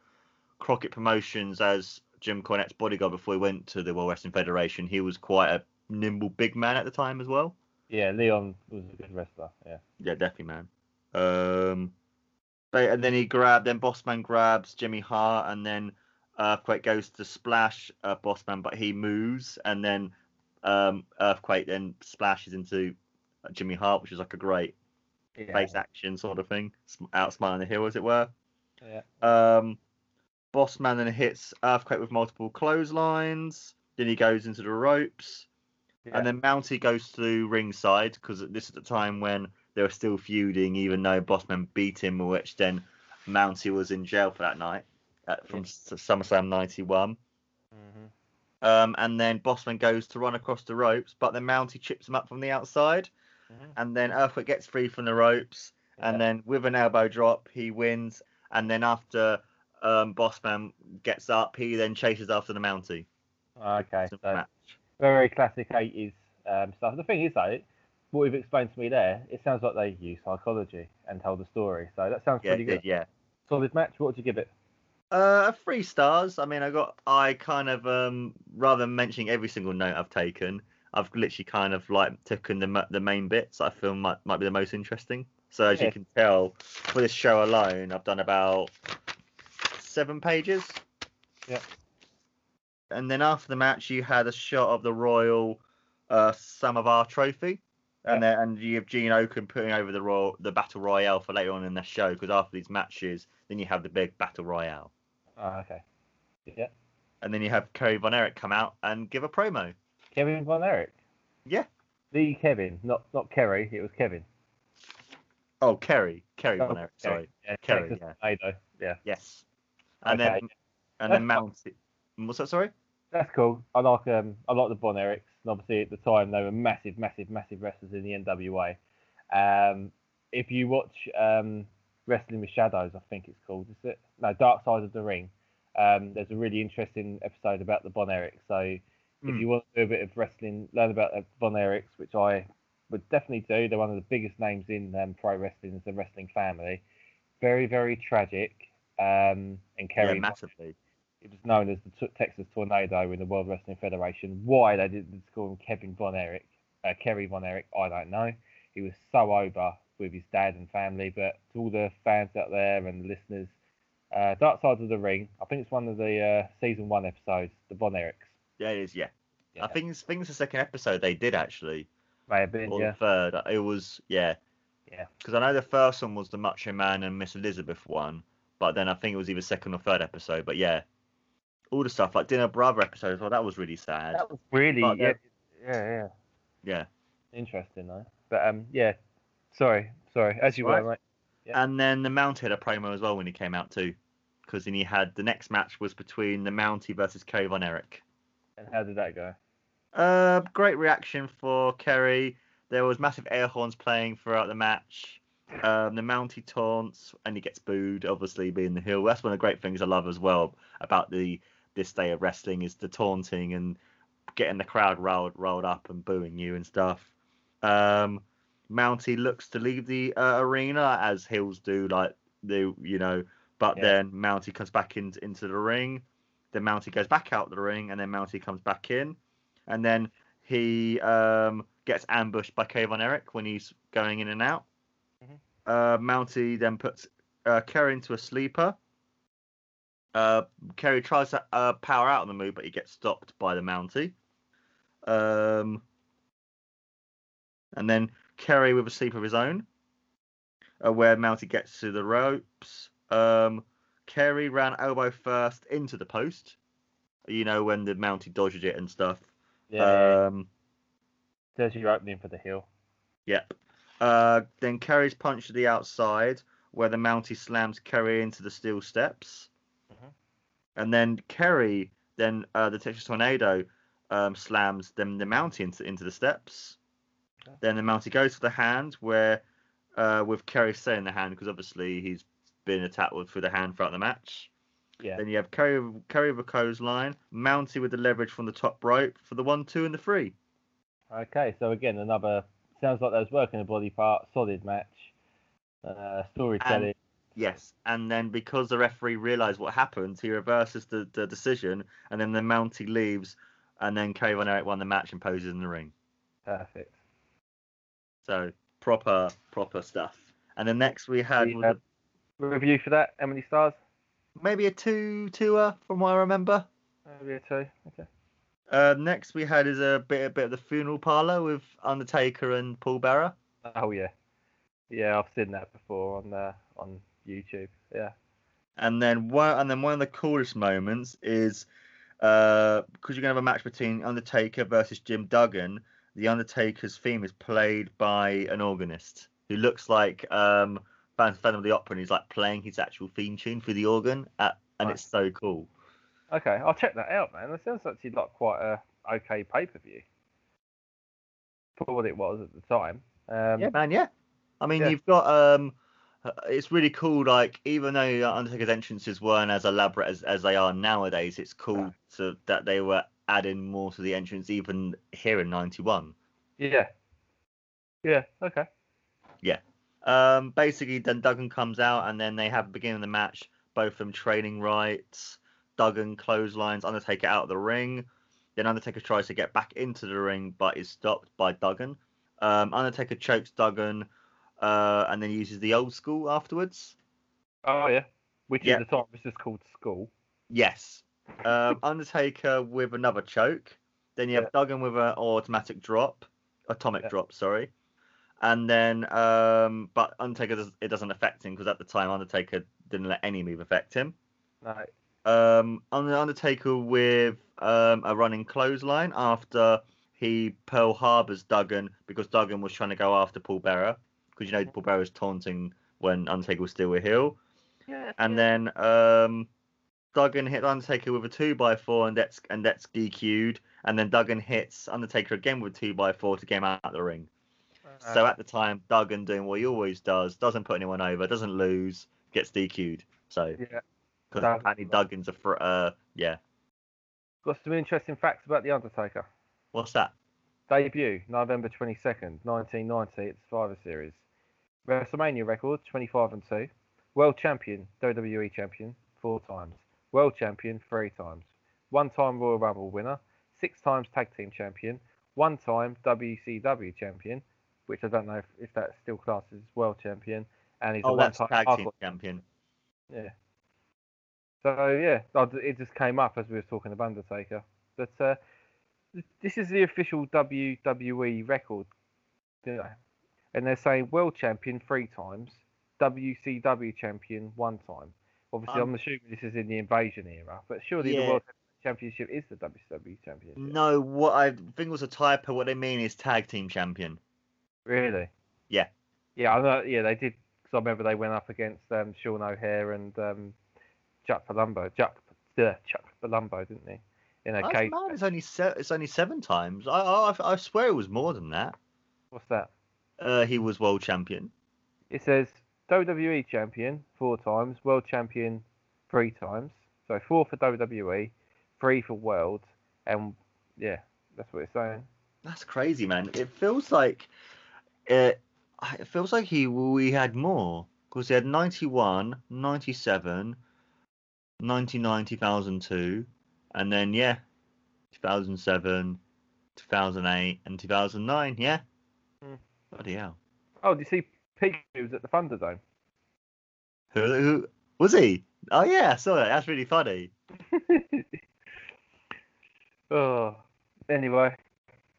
Crockett Promotions as Jim Cornette's bodyguard before he went to the World Wrestling Federation, he was quite a nimble big man at the time as well. Yeah, Leon was a good wrestler. Yeah. Yeah, definitely, man. Um, but, and then he grabbed, then Bossman grabs Jimmy Hart, and then Earthquake goes to splash uh, Bossman, but he moves, and then um, Earthquake then splashes into Jimmy Hart, which is like a great Yeah. face action sort of thing, sm- outsmiling the hill, as it were. Yeah. Um, Bossman then hits Earthquake with multiple clotheslines. Then he goes into the ropes, Yeah. and then Mountie goes to ringside because this is the time when they were still feuding, even though Bossman beat him, which then Mountie was in jail for that night uh, from S SummerSlam '91. Mm-hmm. Um, and then Bossman goes to run across the ropes, but then Mountie chips him up from the outside, Mhm. and then Earthquake gets free from the ropes, and then with an elbow drop he wins, and then after um, Bossman gets up, he then chases after the Mountie. Okay. So match. very classic 80s um, stuff. The thing is, though, what you've explained to me there, it sounds like they use psychology and told the story. So that sounds Yeah, pretty good. did, yeah. Solid match. What would you give it? Uh, three stars. I mean, I got. I kind of um, rather than mentioning every single note I've taken, I've literally kind of like taken the the main bits I feel might might be the most interesting. So as Yeah. you can tell, for this show alone, I've done about seven pages. Yeah. And then after the match, you had a shot of the Royal uh, Samovar Trophy. And then and you have Gene Okerlund putting over the Royal, the Battle Royale for later on in the show because after these matches, then you have the big Battle Royale. Oh, okay. Yeah. and then you have Kerry Von Erich come out and give a promo. Kevin Von Erich. Yeah. The Kevin, not not Kerry. It was Kevin. Oh, Kerry, Kerry Oh, Von Erich. Sorry, Yeah, Kerry, Texas yeah. Tornado. Yeah, yes. And Okay. then and That's then Mountie. What's that? Sorry. that's cool. I like um I like the Von Erichs, and obviously at the time they were massive, massive, massive wrestlers in the NWA. Um, if you watch um Wrestling with Shadows, I think it's called, is it? No, Dark Side of the Ring. Um, there's a really interesting episode about the Von Erichs. So if Hmm. you want to do a bit of wrestling, learn about Von Erichs, which I would definitely do. They're one of the biggest names in um, pro wrestling as a wrestling family. Very, very tragic. Um, and Kerry yeah, massively. it was known as the T- Texas Tornado in the World Wrestling Federation. Why they didn't call him Kevin Von Erich, uh, Kerry Von Erich, I don't know. He was so over with his dad and family, but to all the fans out there and listeners, uh, Dark Side of the Ring, I think it's one of the uh, season one episodes, the Von Erichs. Yeah, it is. Yeah. Yeah. I think it's, think it's the second episode they did actually, been, or yeah. the third. It was yeah. Yeah. Because I know the first one was the Macho Man and Miss Elizabeth one, but then I think it was either second or third episode. But yeah, all the stuff like Dinner Brother episode as well. That was really sad. That was really, But yeah, yeah, yeah. Yeah. Interesting though. But um, yeah. Sorry, sorry. As you Right. were, right. Yeah. And then the Mount had a promo as well when he came out too, because then he had the next match was between the Mountie versus Kerry Von Erich. And how did that go? Uh, great reaction for Kerry. There was massive air horns playing throughout the match. Um, the Mountie taunts and he gets booed, obviously being the heel. That's one of the great things I love as well about the this day of wrestling is the taunting and getting the crowd rolled rolled up and booing you and stuff. Um, Mountie looks to leave the uh, arena as heels do, like the you know, but Yeah. then Mountie comes back in, into the ring. Then Mountie goes back out the ring, and then Mountie comes back in, and then he um, gets ambushed by K Eric when he's going in and out. Mhm. Uh, Mountie then puts uh, Kerry into a sleeper. Uh, Kerry tries to uh, power out on the move, but he gets stopped by the Mountie. Um, and then Kerry with a sleeper of his own, uh, where Mountie gets to the ropes. Um, Kerry ran elbow first into the post. You know when the Mountie dodged it and stuff. Yeah. Um, There's your opening for the heel. Yep. Uh, then Kerry's punch to the outside, where the Mountie slams Kerry into the steel steps. Mhm. And then Kerry, then uh, the Texas Tornado, um, slams them the Mountie into, into the steps. Okay. Then the Mountie goes for the hand, where uh, with Kerry staying the hand, because obviously he's been attacked with for the hand throughout the match. Yeah. Then you have Kerry, Kerry with a clothesline, Mountie with the leverage from the top rope for the one, two, and the three. Okay, so again, another sounds like was working a body part, solid match, uh, storytelling. Yes, and then because the referee realised what happened, he reverses the, the decision, and then the Mountie leaves, and then Kerry Von Erich won the match and poses in the ring. Perfect. So proper proper stuff. And then next we had We had- Review for that? How many stars? maybe a two tour from what I remember. Maybe a two. Okay. Uh, next we had is a bit a bit of the funeral parlor with Undertaker and Paul Bearer. Oh yeah, yeah. I've seen that before on uh, on YouTube. Yeah. And then one and then one of the coolest moments is uh because you're gonna have a match between Undertaker versus Jim Duggan. The Undertaker's theme is played by an organist who looks like um Phantom of the Opera and he's like playing his actual theme tune through the organ at, and it's so cool. Okay, I'll check that out, man. That sounds actually like quite a okay pay per view for what it was at the time. Um, yeah, man, yeah. I mean yeah. you've got um uh, it's really cool like even though Undertaker's entrances weren't as elaborate as, as they are nowadays, it's cool to, that they were adding more to the entrance even here in ninety one. Yeah. Yeah. Okay. Um, basically, then Duggan comes out, and then they have the beginning of the match. Both of them training rights. Duggan clotheslines Undertaker out of the ring. Then Undertaker tries to get back into the ring, but is stopped by Duggan. Um, Undertaker chokes Duggan, uh, and then uses the old school afterwards. Oh yeah. Which Yeah. at the time was just called school. Yes. Um, Undertaker with another choke. Then you have Yeah. Duggan with an automatic drop, atomic Yeah. drop, sorry. And then, um, but Undertaker does, it doesn't affect him because at the time Undertaker didn't let any move affect him. Right. Um, on the Undertaker with um, a running clothesline after he Pearl Harbors Duggan because Duggan was trying to go after Paul Bearer because you know Paul Bearer was taunting when Undertaker was still a heel. Yeah. And then um, Duggan hit Undertaker with a two by four, and that's and that's DQ'd. And then Duggan hits Undertaker again with a two by four to get him out of the ring. So at the time, Duggan doing what he always does, doesn't put anyone over, doesn't lose, gets DQ'd. So yeah. because Duggan's a fr- uh yeah. Got some interesting facts about the Undertaker. What's that? Debut November 22nd, 1990 at Survivor Series. WrestleMania record 25 and 2. World champion, WWE champion, four times. World champion, three times. One time Royal Rumble winner. Six times tag team champion. One time WCW champion, which I don't know if, if that still classes as world champion. And he's a Oh, that's one-time tag team champion. Yeah. So yeah, it just came up as we were talking of Undertaker. But uh, this is the official WWE record, you know, and they're saying world champion three times, WCW champion one time. Obviously, Um, I'm assuming this is in the Invasion era, but surely Yeah. the world championship is the WCW championship. No, what I think was a typo. What they mean is tag team champion. Really? Yeah. Yeah, I know. Yeah, they did. Because I remember they went up against um, Sean O'Haire and um, Chuck Palumbo. Chuck, yeah, Chuck Palumbo, didn't he? In a cage. mad. It's only se- it's only seven times. I, I I swear it was more than that. What's that? Uh, he was world champion. It says WWE champion four times, world champion three times. So four for WWE, three for world, and yeah, that's what it's saying. That's crazy, man. It feels like uh, it feels like he we had more because he had 91, 97, 99, 2002, and then yeah, 2007, 2008, and 2009. Yeah. Hmm. Bloody hell. Oh, did you see Pete was at the Thunderdome? Who, who was he? Oh yeah, I saw that. That's really funny. oh, anyway.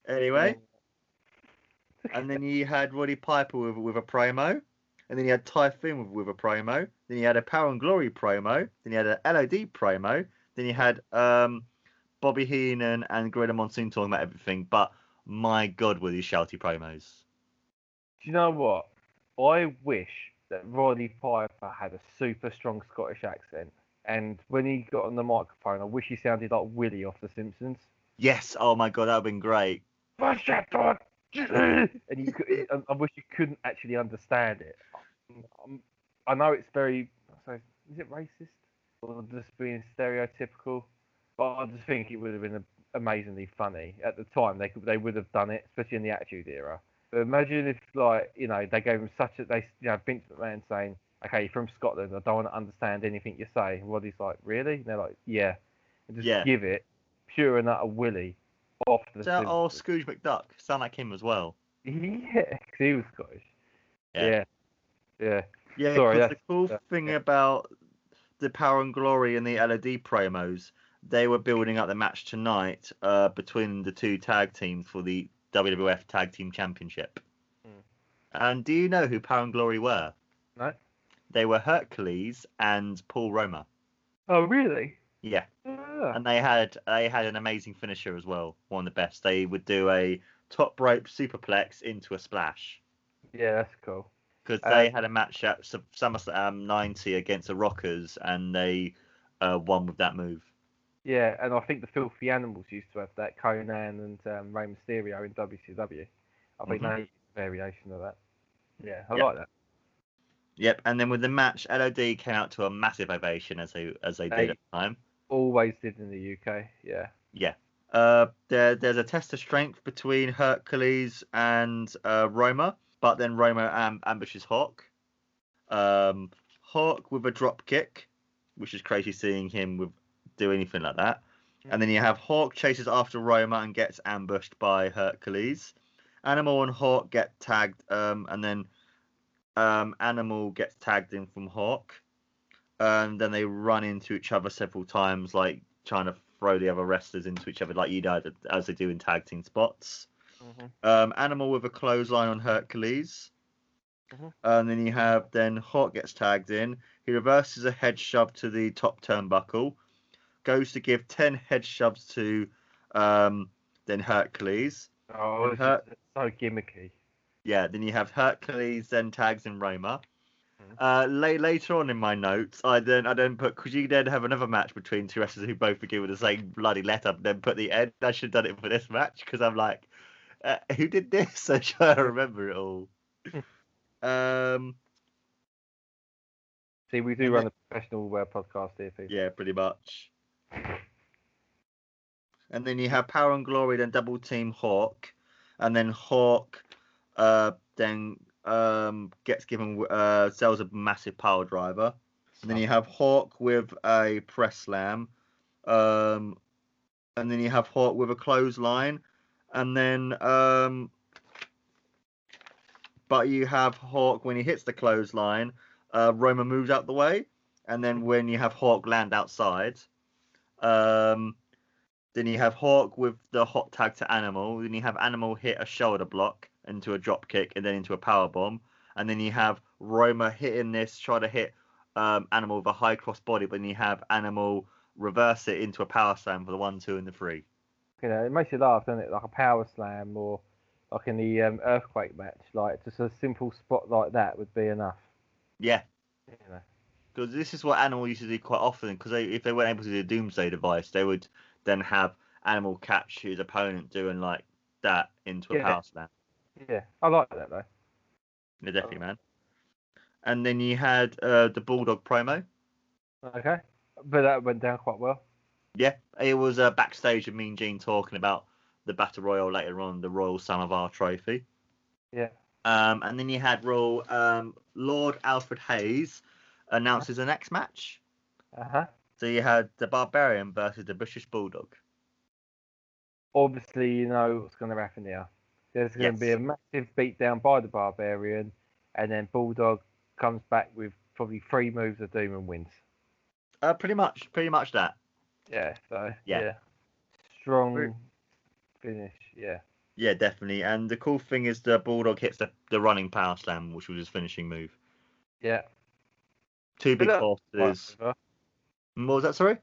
Anyway, and then you had Roddy Piper with with a promo, and then you had Typhoon with, with a promo. Then you had a Power and Glory promo. Then you had a LOD promo. Then you had um, Bobby Heenan and Gorilla Monsoon talking about everything. But my God, were these shouty promos? Do you know what? I wish that Roddy Piper had a super strong Scottish accent. And when he got on the microphone, I wish he sounded like Willie off The Simpsons. Yes. Oh my God, that would have been great. What's that dog? And you could, I, wish you couldn't actually understand it. Um, I know it's very. So is it racist or just being stereotypical? But I just think it would have been amazingly funny at the time. They could, they would have done it, especially in the Attitude Era. But imagine if, like, you know, they gave him such a they, you know, Vince McMahon saying, "Okay, you're from Scotland. I don't want to understand anything you say." And Roddy's like, "Really?" And they're like, "Yeah." And just Yeah. give it pure and utter Willie off the. So, or Simpsons. Scrooge McDuck, sound like him as well. Yeah, 'cause he was Scottish. Yeah. Yeah. Yeah. Yeah, Sorry, 'cause the cool that- thing yeah. about the Power and Glory and the LED promos, they were building up the match tonight uh, between the two tag teams for the WWF Tag Team Championship. Hmm. And do you know who Power and Glory were? No. They were Hercules and Paul Roma. Oh, really? Yeah, Ah. and they had they had an amazing finisher as well, one of the best. They would do a top rope superplex into a splash. Yeah, that's cool. because Uh, they had a match at Su- SummerSlam 90 against the Rockers, and they uh, won with that move. Yeah, and I think the Filthy Animals used to have that Konnan and um, Rey Mysterio in WCW. I think Mhm. they a variation of that. Yeah, I Yep. like that. Yep, and then with the match, LOD came out to a massive ovation as they as they did at the time. Always did in the UK. Yeah. Yeah. Uh, there, there's a test of strength between Hercules and uh, Roma, but then Roma am- ambushes Hawk. Um, Hawk with a drop kick, which is crazy seeing him with do anything like that. And then you have Hawk chases after Roma and gets ambushed by Hercules. Animal and Hawk get tagged, um, and then um, Animal gets tagged in from Hawk. And then they run into each other several times, like trying to throw the other wrestlers into each other, like you know, as they do in tag team spots. Um, Animal with a clothesline on Hercules. Mhm. And then you have then Hawk gets tagged in. He reverses a head shove to the top turnbuckle. Goes to give ten head shoves to um, then Hercules. Oh, it's Her- so gimmicky. Yeah, then you have Hercules, then tags and Roma. Mhm. Uh, la- later on in my notes, I then I then put because you then have another match between two wrestlers who both begin with the same bloody letter. Then put the end. I should have done it for this match because I'm like, uh, who did this? Trying to remember it all. um, See, we do run a professional uh, podcast here, people. yeah, pretty much. And then you have Power and Glory, then double team Hawk, and then Hawk, uh, then um gets given uh sells a massive power driver. And then you have Hawk with a press slam, um, and then you have Hawk with a clothesline, and then um, but you have Hawk when he hits the clothesline, uh, Roma moves out the way, and then when you have Hawk land outside, um, then you have Hawk with the hot tag to Animal. Then you have Animal hit a shoulder block into a drop kick and then into a power bomb, and then you have Roma hitting this, try to hit um, Animal with a high cross body, but then you have Animal reverse it into a power slam for the one, two, and the three. You know, it makes you laugh, doesn't it? Like a power slam or like in the um, earthquake match. Like just a simple spot like that would be enough. Yeah, You know. because this is what Animal used to do quite often. Because if they weren't able to do the Doomsday device, they would then have Animal catch his opponent doing like that into a Yeah. power slam. Yeah, I like that though. Yeah, definitely, man. And then you had uh, the Bulldog promo. Okay, but that went down quite well. Yeah, it was uh, backstage of Mean Gene talking about the Battle Royal later on, the Royal Samovar Trophy. Yeah. Um, and then you had Royal um, Lord Alfred Hayes announces the next match. Uh huh. So you had the Barbarian versus the British Bulldog. Obviously, you know what's going to happen here. There's going to be a Yes. massive beatdown by the Barbarian, and then Bulldog comes back with probably three moves of doom and wins. Uh, pretty much, pretty much that. Yeah. So Yeah. yeah, strong finish. Yeah. Yeah, definitely. And the cool thing is the Bulldog hits the, the running power slam, which was his finishing move. Yeah. Two big horses. What was that? Sorry.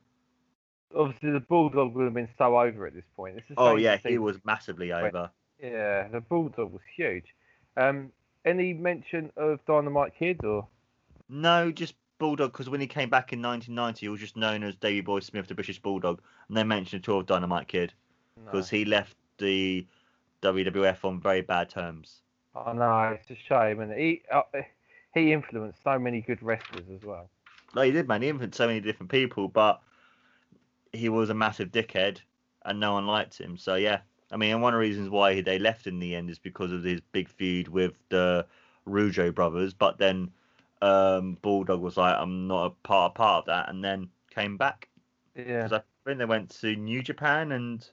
Obviously, the Bulldog would have been so over at this point. Oh yeah, he was massively over. Yeah, the Bulldog was huge. Um, any mention of Dynamite Kid or? No, just Bulldog, because when he came back in 1990, he was just known as Davy Boy Smith, the British Bulldog, and they mentioned at all of Dynamite Kid No. because he left the WWF on very bad terms. I know it's a shame, and he uh, he influenced so many good wrestlers as well. No, he did, man. He influenced so many different people, but he was a massive dickhead, and no one liked him. So yeah, I mean, and one of the reasons why they left in the end is because of his big feud with the Rougeau brothers. But then um, Bulldog was like, "I'm not a part part of that," and then came back. Yeah, Because I think they went to New Japan and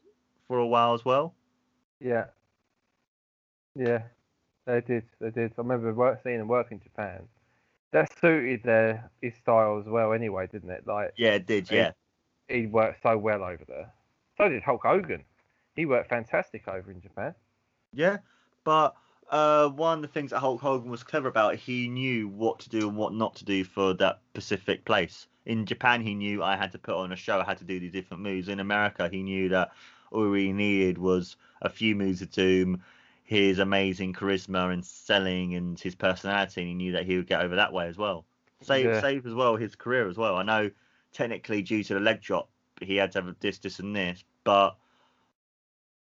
for a while as well. yeah, yeah. They did, they did. I remember work, seeing them work in Japan. That suited their his style as well, anyway, didn't it? Like Yeah, it did. Yeah. Yeah, he worked so well over there. So did Hulk Hogan. He worked fantastic over in Japan. yeah. But uh, one of the things that Hulk Hogan was clever about, he knew what to do and what not to do for that specific place. In Japan, he knew I had to put on a show, I had to do these different moves. In America, he knew that all he needed was a few moves of doom, his amazing charisma and selling, and his personality, and he knew that he would get over that way as well. Save, Yeah. save as well his career as well. I know technically due to the leg drop, he had to have this, this, and this, but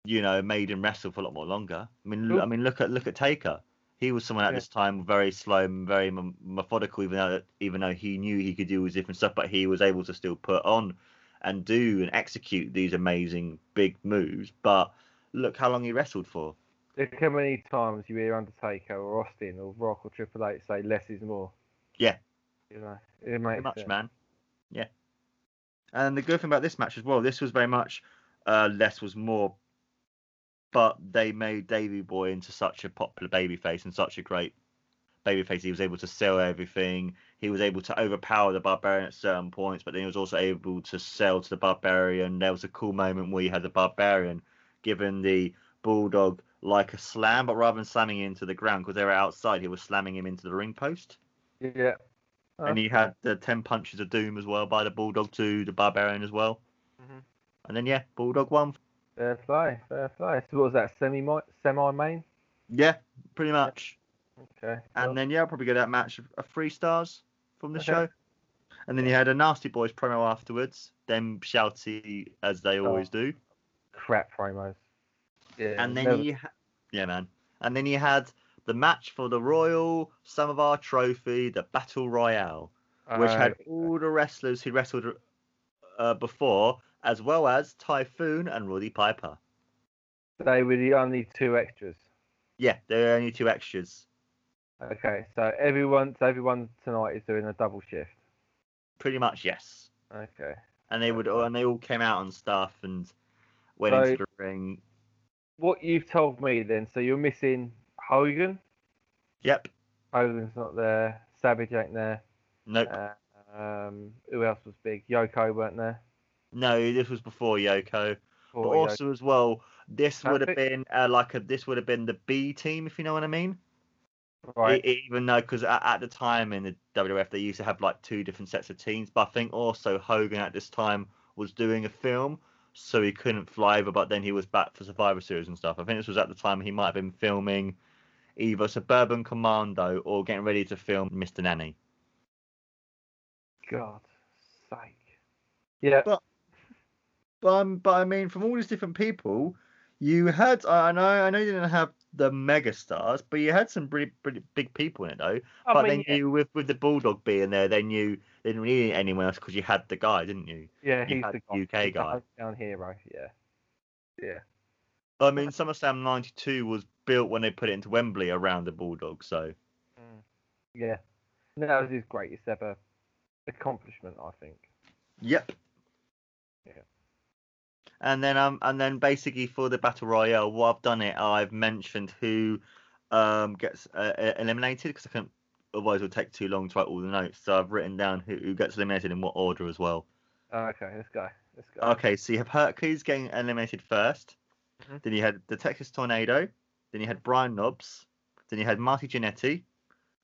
you know, made him wrestle for a lot more longer. I mean, Cool. I mean, look at look at Taker. He was someone at Yeah. this time very slow and very m- methodical, even though even though he knew he could do his different stuff, but he was able to still put on and do and execute these amazing big moves. But look how long he wrestled for. Look how many times you hear Undertaker or Austin or Rock or Triple H say less is more. Yeah. You know, it makes much, sense. man. Yeah. And the good thing about this match as well, this was very much uh, less was more, but they made Davy Boy into such a popular babyface and such a great babyface. He was able to sell everything. He was able to overpower the Barbarian at certain points, but then he was also able to sell to the Barbarian. There was a cool moment where you had the Barbarian giving the Bulldog like a slam, but rather than slamming him into the ground because they were outside, he was slamming him into the ring post. Yeah. And he had the 10 punches of doom as well by the Bulldog to the Barbarian as well. Mhm. And then, yeah, Bulldog won. Fair play, fair play. So what was that semi semi main? Yeah, pretty much. Okay. And well, then yeah, I'll probably get that match of, three stars from the Okay. show. And then you had a Nasty Boys promo afterwards, them shouty as they always Oh. do. crap promos. Yeah. and then never- you, ha- yeah, man. And then you had the match for the Royal Samovar Trophy, the Battle Royale, which had Uh, all the wrestlers who wrestled uh, before, as well as Typhoon and Roddy Piper. they were the only two extras. Yeah, they're only two extras. Okay, so everyone, so everyone tonight is doing a double shift. Pretty much, yes. Okay. And they would, and they all came out and stuff and went So- into the ring. What you've told me then, so you're missing Hogan. Yep. Hogan's not there. Savage ain't there. Nope. Uh, um, who else was big? Yoko weren't there. No, this was before Yoko. But Yoko- also as well, this would have been uh, like a this would have been the B team, if you know what I mean. right. Even though, because at, at the time in the WWF, they used to have like two different sets of teams. But I think also Hogan at this time was doing a film, so he couldn't fly over. But then he was back for Survivor Series and stuff. I think this was at the time he might have been filming either Suburban Commando or getting ready to film Mr. Nanny. God's sake. Yeah. But- But um, but I mean, from all these different people, you had I know I know you didn't have the mega stars, but you had some pretty pretty big people in it though. I but mean, then you with with the bulldog being there, then you didn't really need anyone else because you had the guy, didn't you? yeah, you he's had the the UK guy. He's guy. hometown hero. Yeah. Yeah. I mean, SummerSlam '92 was built when they put it into Wembley around the bulldog, so Mm. Yeah. That was his greatest ever accomplishment, I think. yep. Yeah. And then um and then basically for the battle royale, what I've done it, I've mentioned who um gets uh, eliminated because I can't otherwise it would take too long to write all the notes. So I've written down who, who gets eliminated in what order as well. Oh, okay, let's go. Let's go. Okay, so you have Hercules getting eliminated 1st Mhm. Then you had the Texas Tornado. Then you had Brian Knobbs. Then you had Marty Jannetty.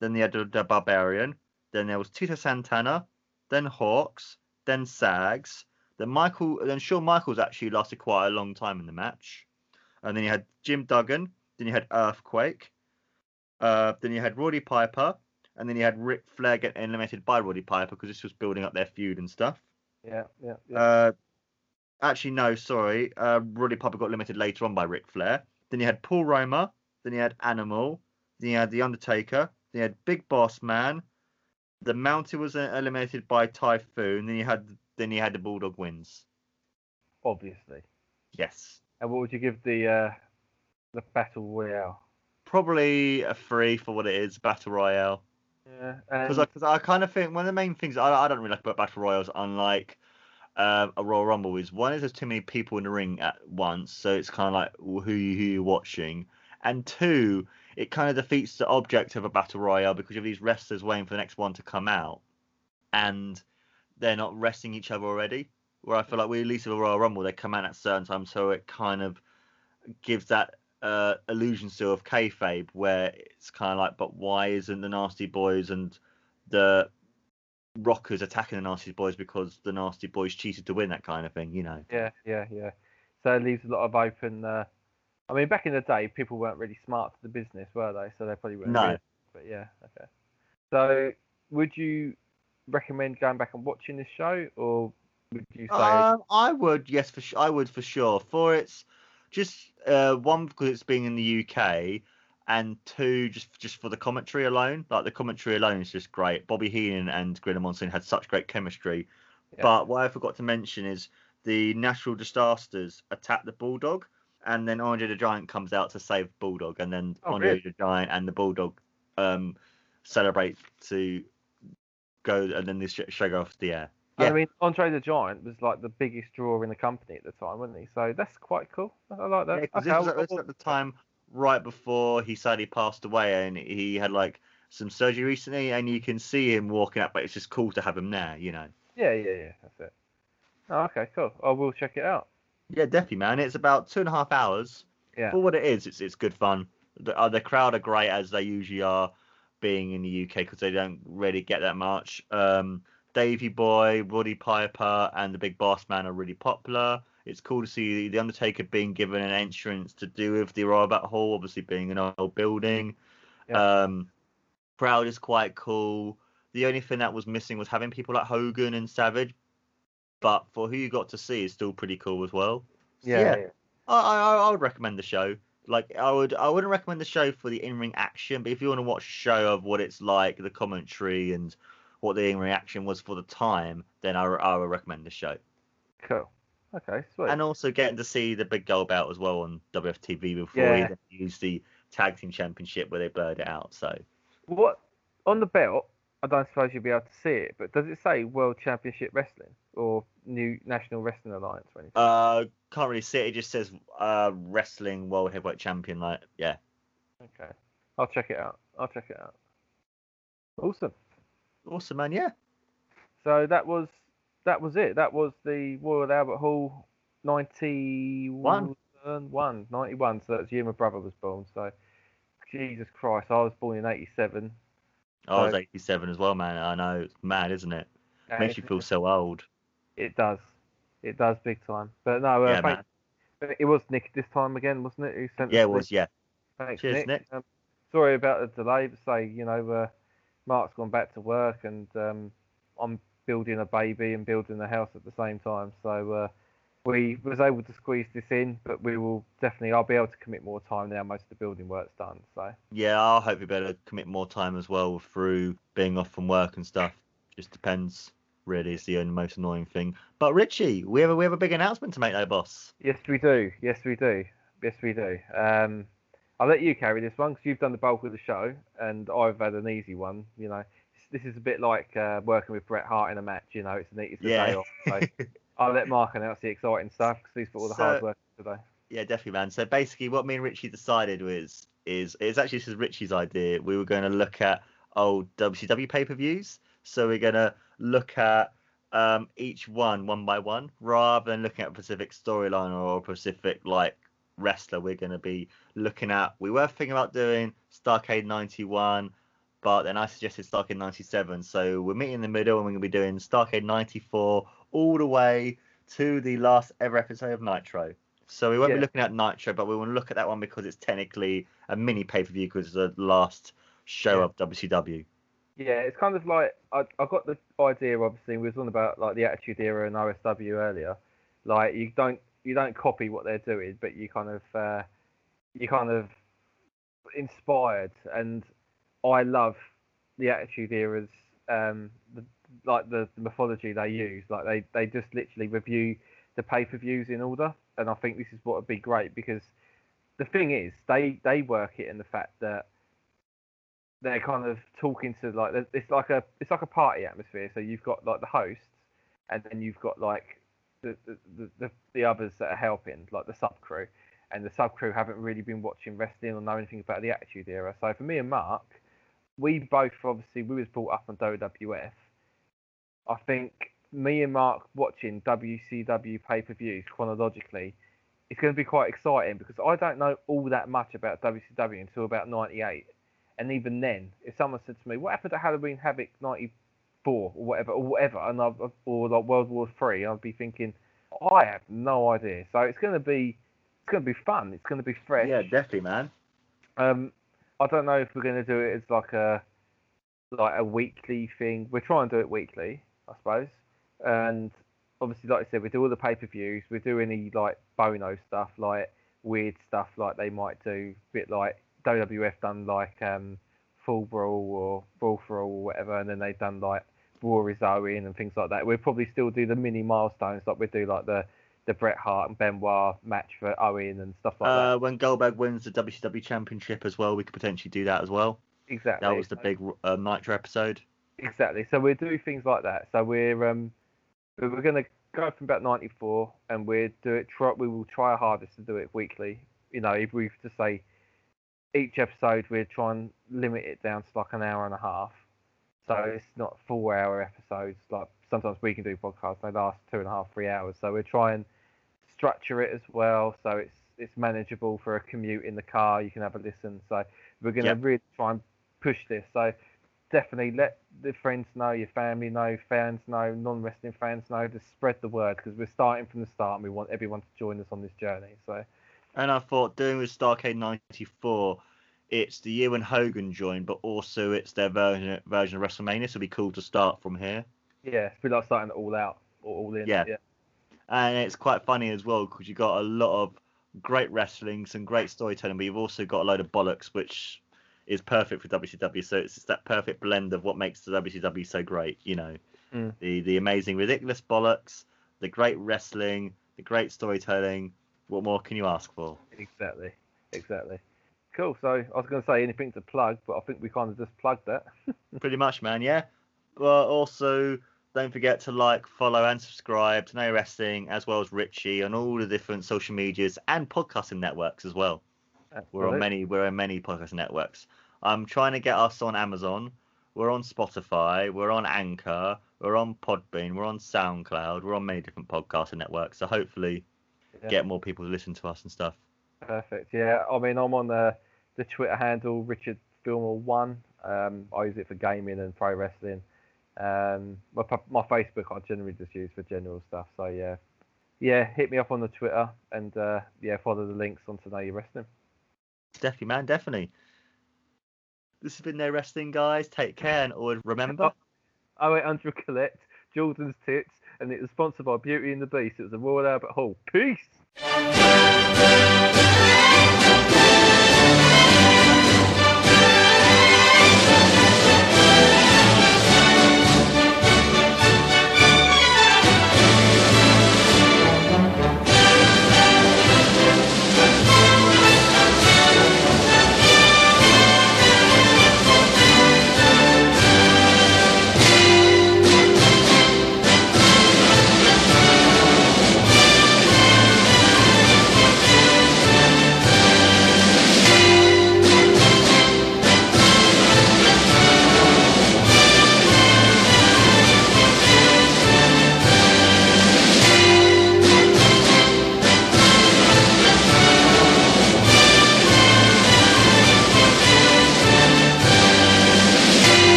Then you had the, the Barbarian. Then there was Tito Santana. Then Hawks. Then Sags. Then Michael. Then Shawn Michaels actually lasted quite a long time in the match. And then you had Jim Duggan. Then you had Earthquake. Uh, then you had Roddy Piper. And then you had Ric Flair getting eliminated by Roddy Piper because this was building up their feud and stuff. Yeah, yeah, yeah. Uh, actually, no, sorry. Uh, Roddy Piper got limited later on by Ric Flair. Then you had Paul Roma. Then you had Animal. Then you had The Undertaker. Then you had Big Boss Man. The Mountain was uh, eliminated by Typhoon. Then you had then you had the Bulldog wins. Obviously. Yes, And what would you give the uh, the battle royale? probably a three for what it is, Battle Royale. Yeah, Because I, I kind of think one of the main things I, I don't really like about battle royals, unlike um, a Royal Rumble, is one is there's too many people in the ring at once, so it's kind of like who you who you're watching, and two, it kind of defeats the object of a battle royale because you have these wrestlers waiting for the next one to come out, and they're not resting each other already. Where I feel like we at least with a Royal Rumble, they come out at certain times, so it kind of gives that uh, illusion still of kayfabe, where it's kind of like, but why isn't the Nasty Boys and the Rockers attacking the Nasty Boys because the Nasty Boys cheated to win that kind of thing, you know? yeah, yeah, yeah. So it leaves a lot of open. Uh, I mean, back in the day, people weren't really smart to the business, were they? So they probably weren't. No. really- But yeah, okay. So would you recommend going back and watching this show, or would you say? Um, I would, yes, for sure. I would for sure. For it's just uh, one because it's being in the UK, and two just just for the commentary alone. Like the commentary alone is just great. Bobby Heenan and Gorilla Monsoon had such great chemistry. Yeah. But what I forgot to mention is the natural disasters attack the bulldog, and then Andre the Giant comes out to save Bulldog, and then Oh, Andre really? the Giant and the bulldog um celebrate to go, and then they sh- show go off the air. Yeah. I mean, Andre the Giant was like the biggest draw in the company at the time, wasn't he? So that's quite cool. I like that. Yeah, Okay, this was, I'll- at, this was at the time right before he sadly passed away, and he had like some surgery recently, and you can see him walking up, but it's just cool to have him there, you know. Yeah, yeah, yeah. That's it. Oh, okay, cool. I will check it out. Yeah, definitely, man. It's about two and a half hours. Yeah. For what it is, it's it's good fun. The, uh, the crowd are great as they usually are, being in the UK because they don't really get that much. Um, Davey Boy, Roddy Piper, and the Big Boss Man are really popular. It's cool to see the Undertaker being given an entrance to do with the Royal Albert Hall, obviously being an old building. Yeah. Um, crowd is quite cool. The only thing that was missing was having people like Hogan and Savage, but for who you got to see is still pretty cool as well. Yeah, yeah, yeah. I, I I would recommend the show. Like I would I wouldn't recommend the show for the in ring action, but if you want to watch a show of what it's like, the commentary and what the in ring action was for the time, then I, I would recommend the show. Cool. Okay, sweet. And also getting to see the big gold belt as well on WFTV before Yeah. he used the tag team championship where they blurred it out. So What on the belt? I don't suppose you'll be able to see it, but does it say World Championship Wrestling or New National Wrestling Alliance or anything? uh can't really see it. It just says uh wrestling world heavyweight champion. Like yeah, Okay, I'll check it out. I'll check it out. Awesome. awesome man. Yeah, So that was that was it. That was the Royal Albert Hall 91. One. 91. So that's the year my brother was born. So Jesus Christ, I was born in 87. I was 87 as well, man. I know it's mad, isn't it? Makes you feel so old. It does. It does big time. But no, uh, Yeah, thank- it was Nick this time again, wasn't it? Who sent Yeah, it was. Yeah, Thanks, Cheers, Nick. Nick. Um, sorry about the delay, but say, you know, uh, Mark's gone back to work and um, I'm building a baby and building a house at the same time. So uh, we was able to squeeze this in, but we will definitely, I'll be able to commit more time now. Most of the building work's done. So yeah. I'll hope you better commit more time as well through being off from work and stuff. Just depends. Really, is the only most annoying thing. But Richie, we have a, we have a big announcement to make, though, boss. yes, we do. Yes, we do. Yes, we do. Um, I'll let you carry this one because you've done the bulk of the show and I've had an easy one. You know, this is a bit like uh, working with Bret Hart in a match. You know, it's a, it's a Yeah. day off. So I'll let Mark announce the exciting stuff because he's put all the hard work today. Yeah, definitely, man. So basically, what me and Richie decided was is it's actually this is Richie's idea. We were going to look at old WCW pay per views. So we're going to look at um, each one one by one, rather than looking at a specific storyline or a specific like wrestler. We're going to be looking at. We were thinking about doing Starcade '91, but then I suggested Starcade '97. So we're meeting in the middle, and we're going to be doing Starcade '94 all the way to the last ever episode of Nitro. So we won't Yeah. be looking at Nitro, but we want to look at that one because it's technically a mini pay per view because it's the last show Yeah. of WCW. Yeah, it's kind of like I, I got the idea. Obviously, we was on about like the Attitude Era and OSW earlier. Like you don't you don't copy what they're doing, but you kind of uh, you kind of inspired. And I love the Attitude Era's um, the, like the, the mythology they use. Like they they just literally review the pay per views in order, and I think this is what would be great because the thing is they they work it in the fact that they're kind of talking to like it's like a it's like a party atmosphere. So you've got like the hosts, and then you've got like the the, the, the, the others that are helping, like the sub crew, and the sub crew haven't really been watching wrestling or know anything about the Attitude Era. So for me and Mark, we both obviously we was brought up on WWF. I think me and Mark watching WCW pay per views chronologically, it's going to be quite exciting because I don't know all that much about WCW until about '98. And even then, if someone said to me, "What happened to Halloween Havoc '94 or whatever, or whatever," and I've, or like World War Three, I'd be thinking, I have no idea. So it's going to be, it's going to be fun. It's going to be fresh. Yeah, definitely, man. Um, I don't know if we're going to do it as like a, like a weekly thing. We're trying to do it weekly, I suppose. And obviously, like I said, we do all the pay per views. We do any like bono stuff, like weird stuff, like they might do, A bit like WWF done like um, Full Brawl or Brawl for All or whatever, and then they've done like War is Owen and things like that. We'll probably still do the mini milestones, like we do like the the Bret Hart and Benoit match for Owen and stuff like that. Uh, when Goldberg wins the WCW Championship as well, we could potentially do that as well. Exactly. That was the big uh, Nitro episode. Exactly. So we'll do things like that. So we're um we- we're gonna go from about ninety four and we'll do it try we will try our hardest to do it weekly. You know, if we to say each episode we'll try and limit it down to like an hour and a half. So it's not four hour episodes. Like sometimes we can do podcasts, they last two and a half, three hours. So we're trying structure it as well so it's it's manageable for a commute in the car. You can have a listen. So we're gonna Yep. really try and push this. So definitely let the friends know, your family know, fans know, non-wrestling fans know. Just spread the word because we're starting from the start and we want everyone to join us on this journey. So And I thought doing with Starcade '94, it's the year when Hogan joined, but also it's their version version of WrestleMania. So it'd be cool to start from here. yeah, it's like starting it all out, or all in. Yeah. yeah. And it's quite funny as well because you've got a lot of great wrestling, some great storytelling, but you've also got a load of bollocks, which is perfect for WCW. So it's just that perfect blend of what makes the WCW so great. You know, Mm. the the amazing, ridiculous bollocks, the great wrestling, the great storytelling. What more can you ask for? Exactly, exactly. Cool. So I was going to say anything to plug, but I think we kind of just plugged that. Pretty much, man. Yeah. But also, don't forget to like, follow, and subscribe to No Wrestling as well as Richie on all the different social medias and podcasting networks as well. We're on many. We're on many podcast networks. I'm trying to get us on Amazon. We're on Spotify. We're on Anchor. We're on Podbean. We're on SoundCloud. We're on many different podcasting networks. So hopefully, Yeah. get more people to listen to us and stuff. Perfect. Yeah, I mean, I'm on the the Twitter handle Richard Filmer One. Um, I use it for gaming and pro wrestling. Um, my my Facebook I generally just use for general stuff. So yeah, yeah, hit me up on the Twitter and uh, yeah, follow the links on to know your wrestling. Definitely, man. Definitely. This has been No Wrestling, guys. Take care and always remember. 0800 Collect, Jordan's Tits, and it was sponsored by Beauty and the Beast. It was a Royal Albert Hall. Peace.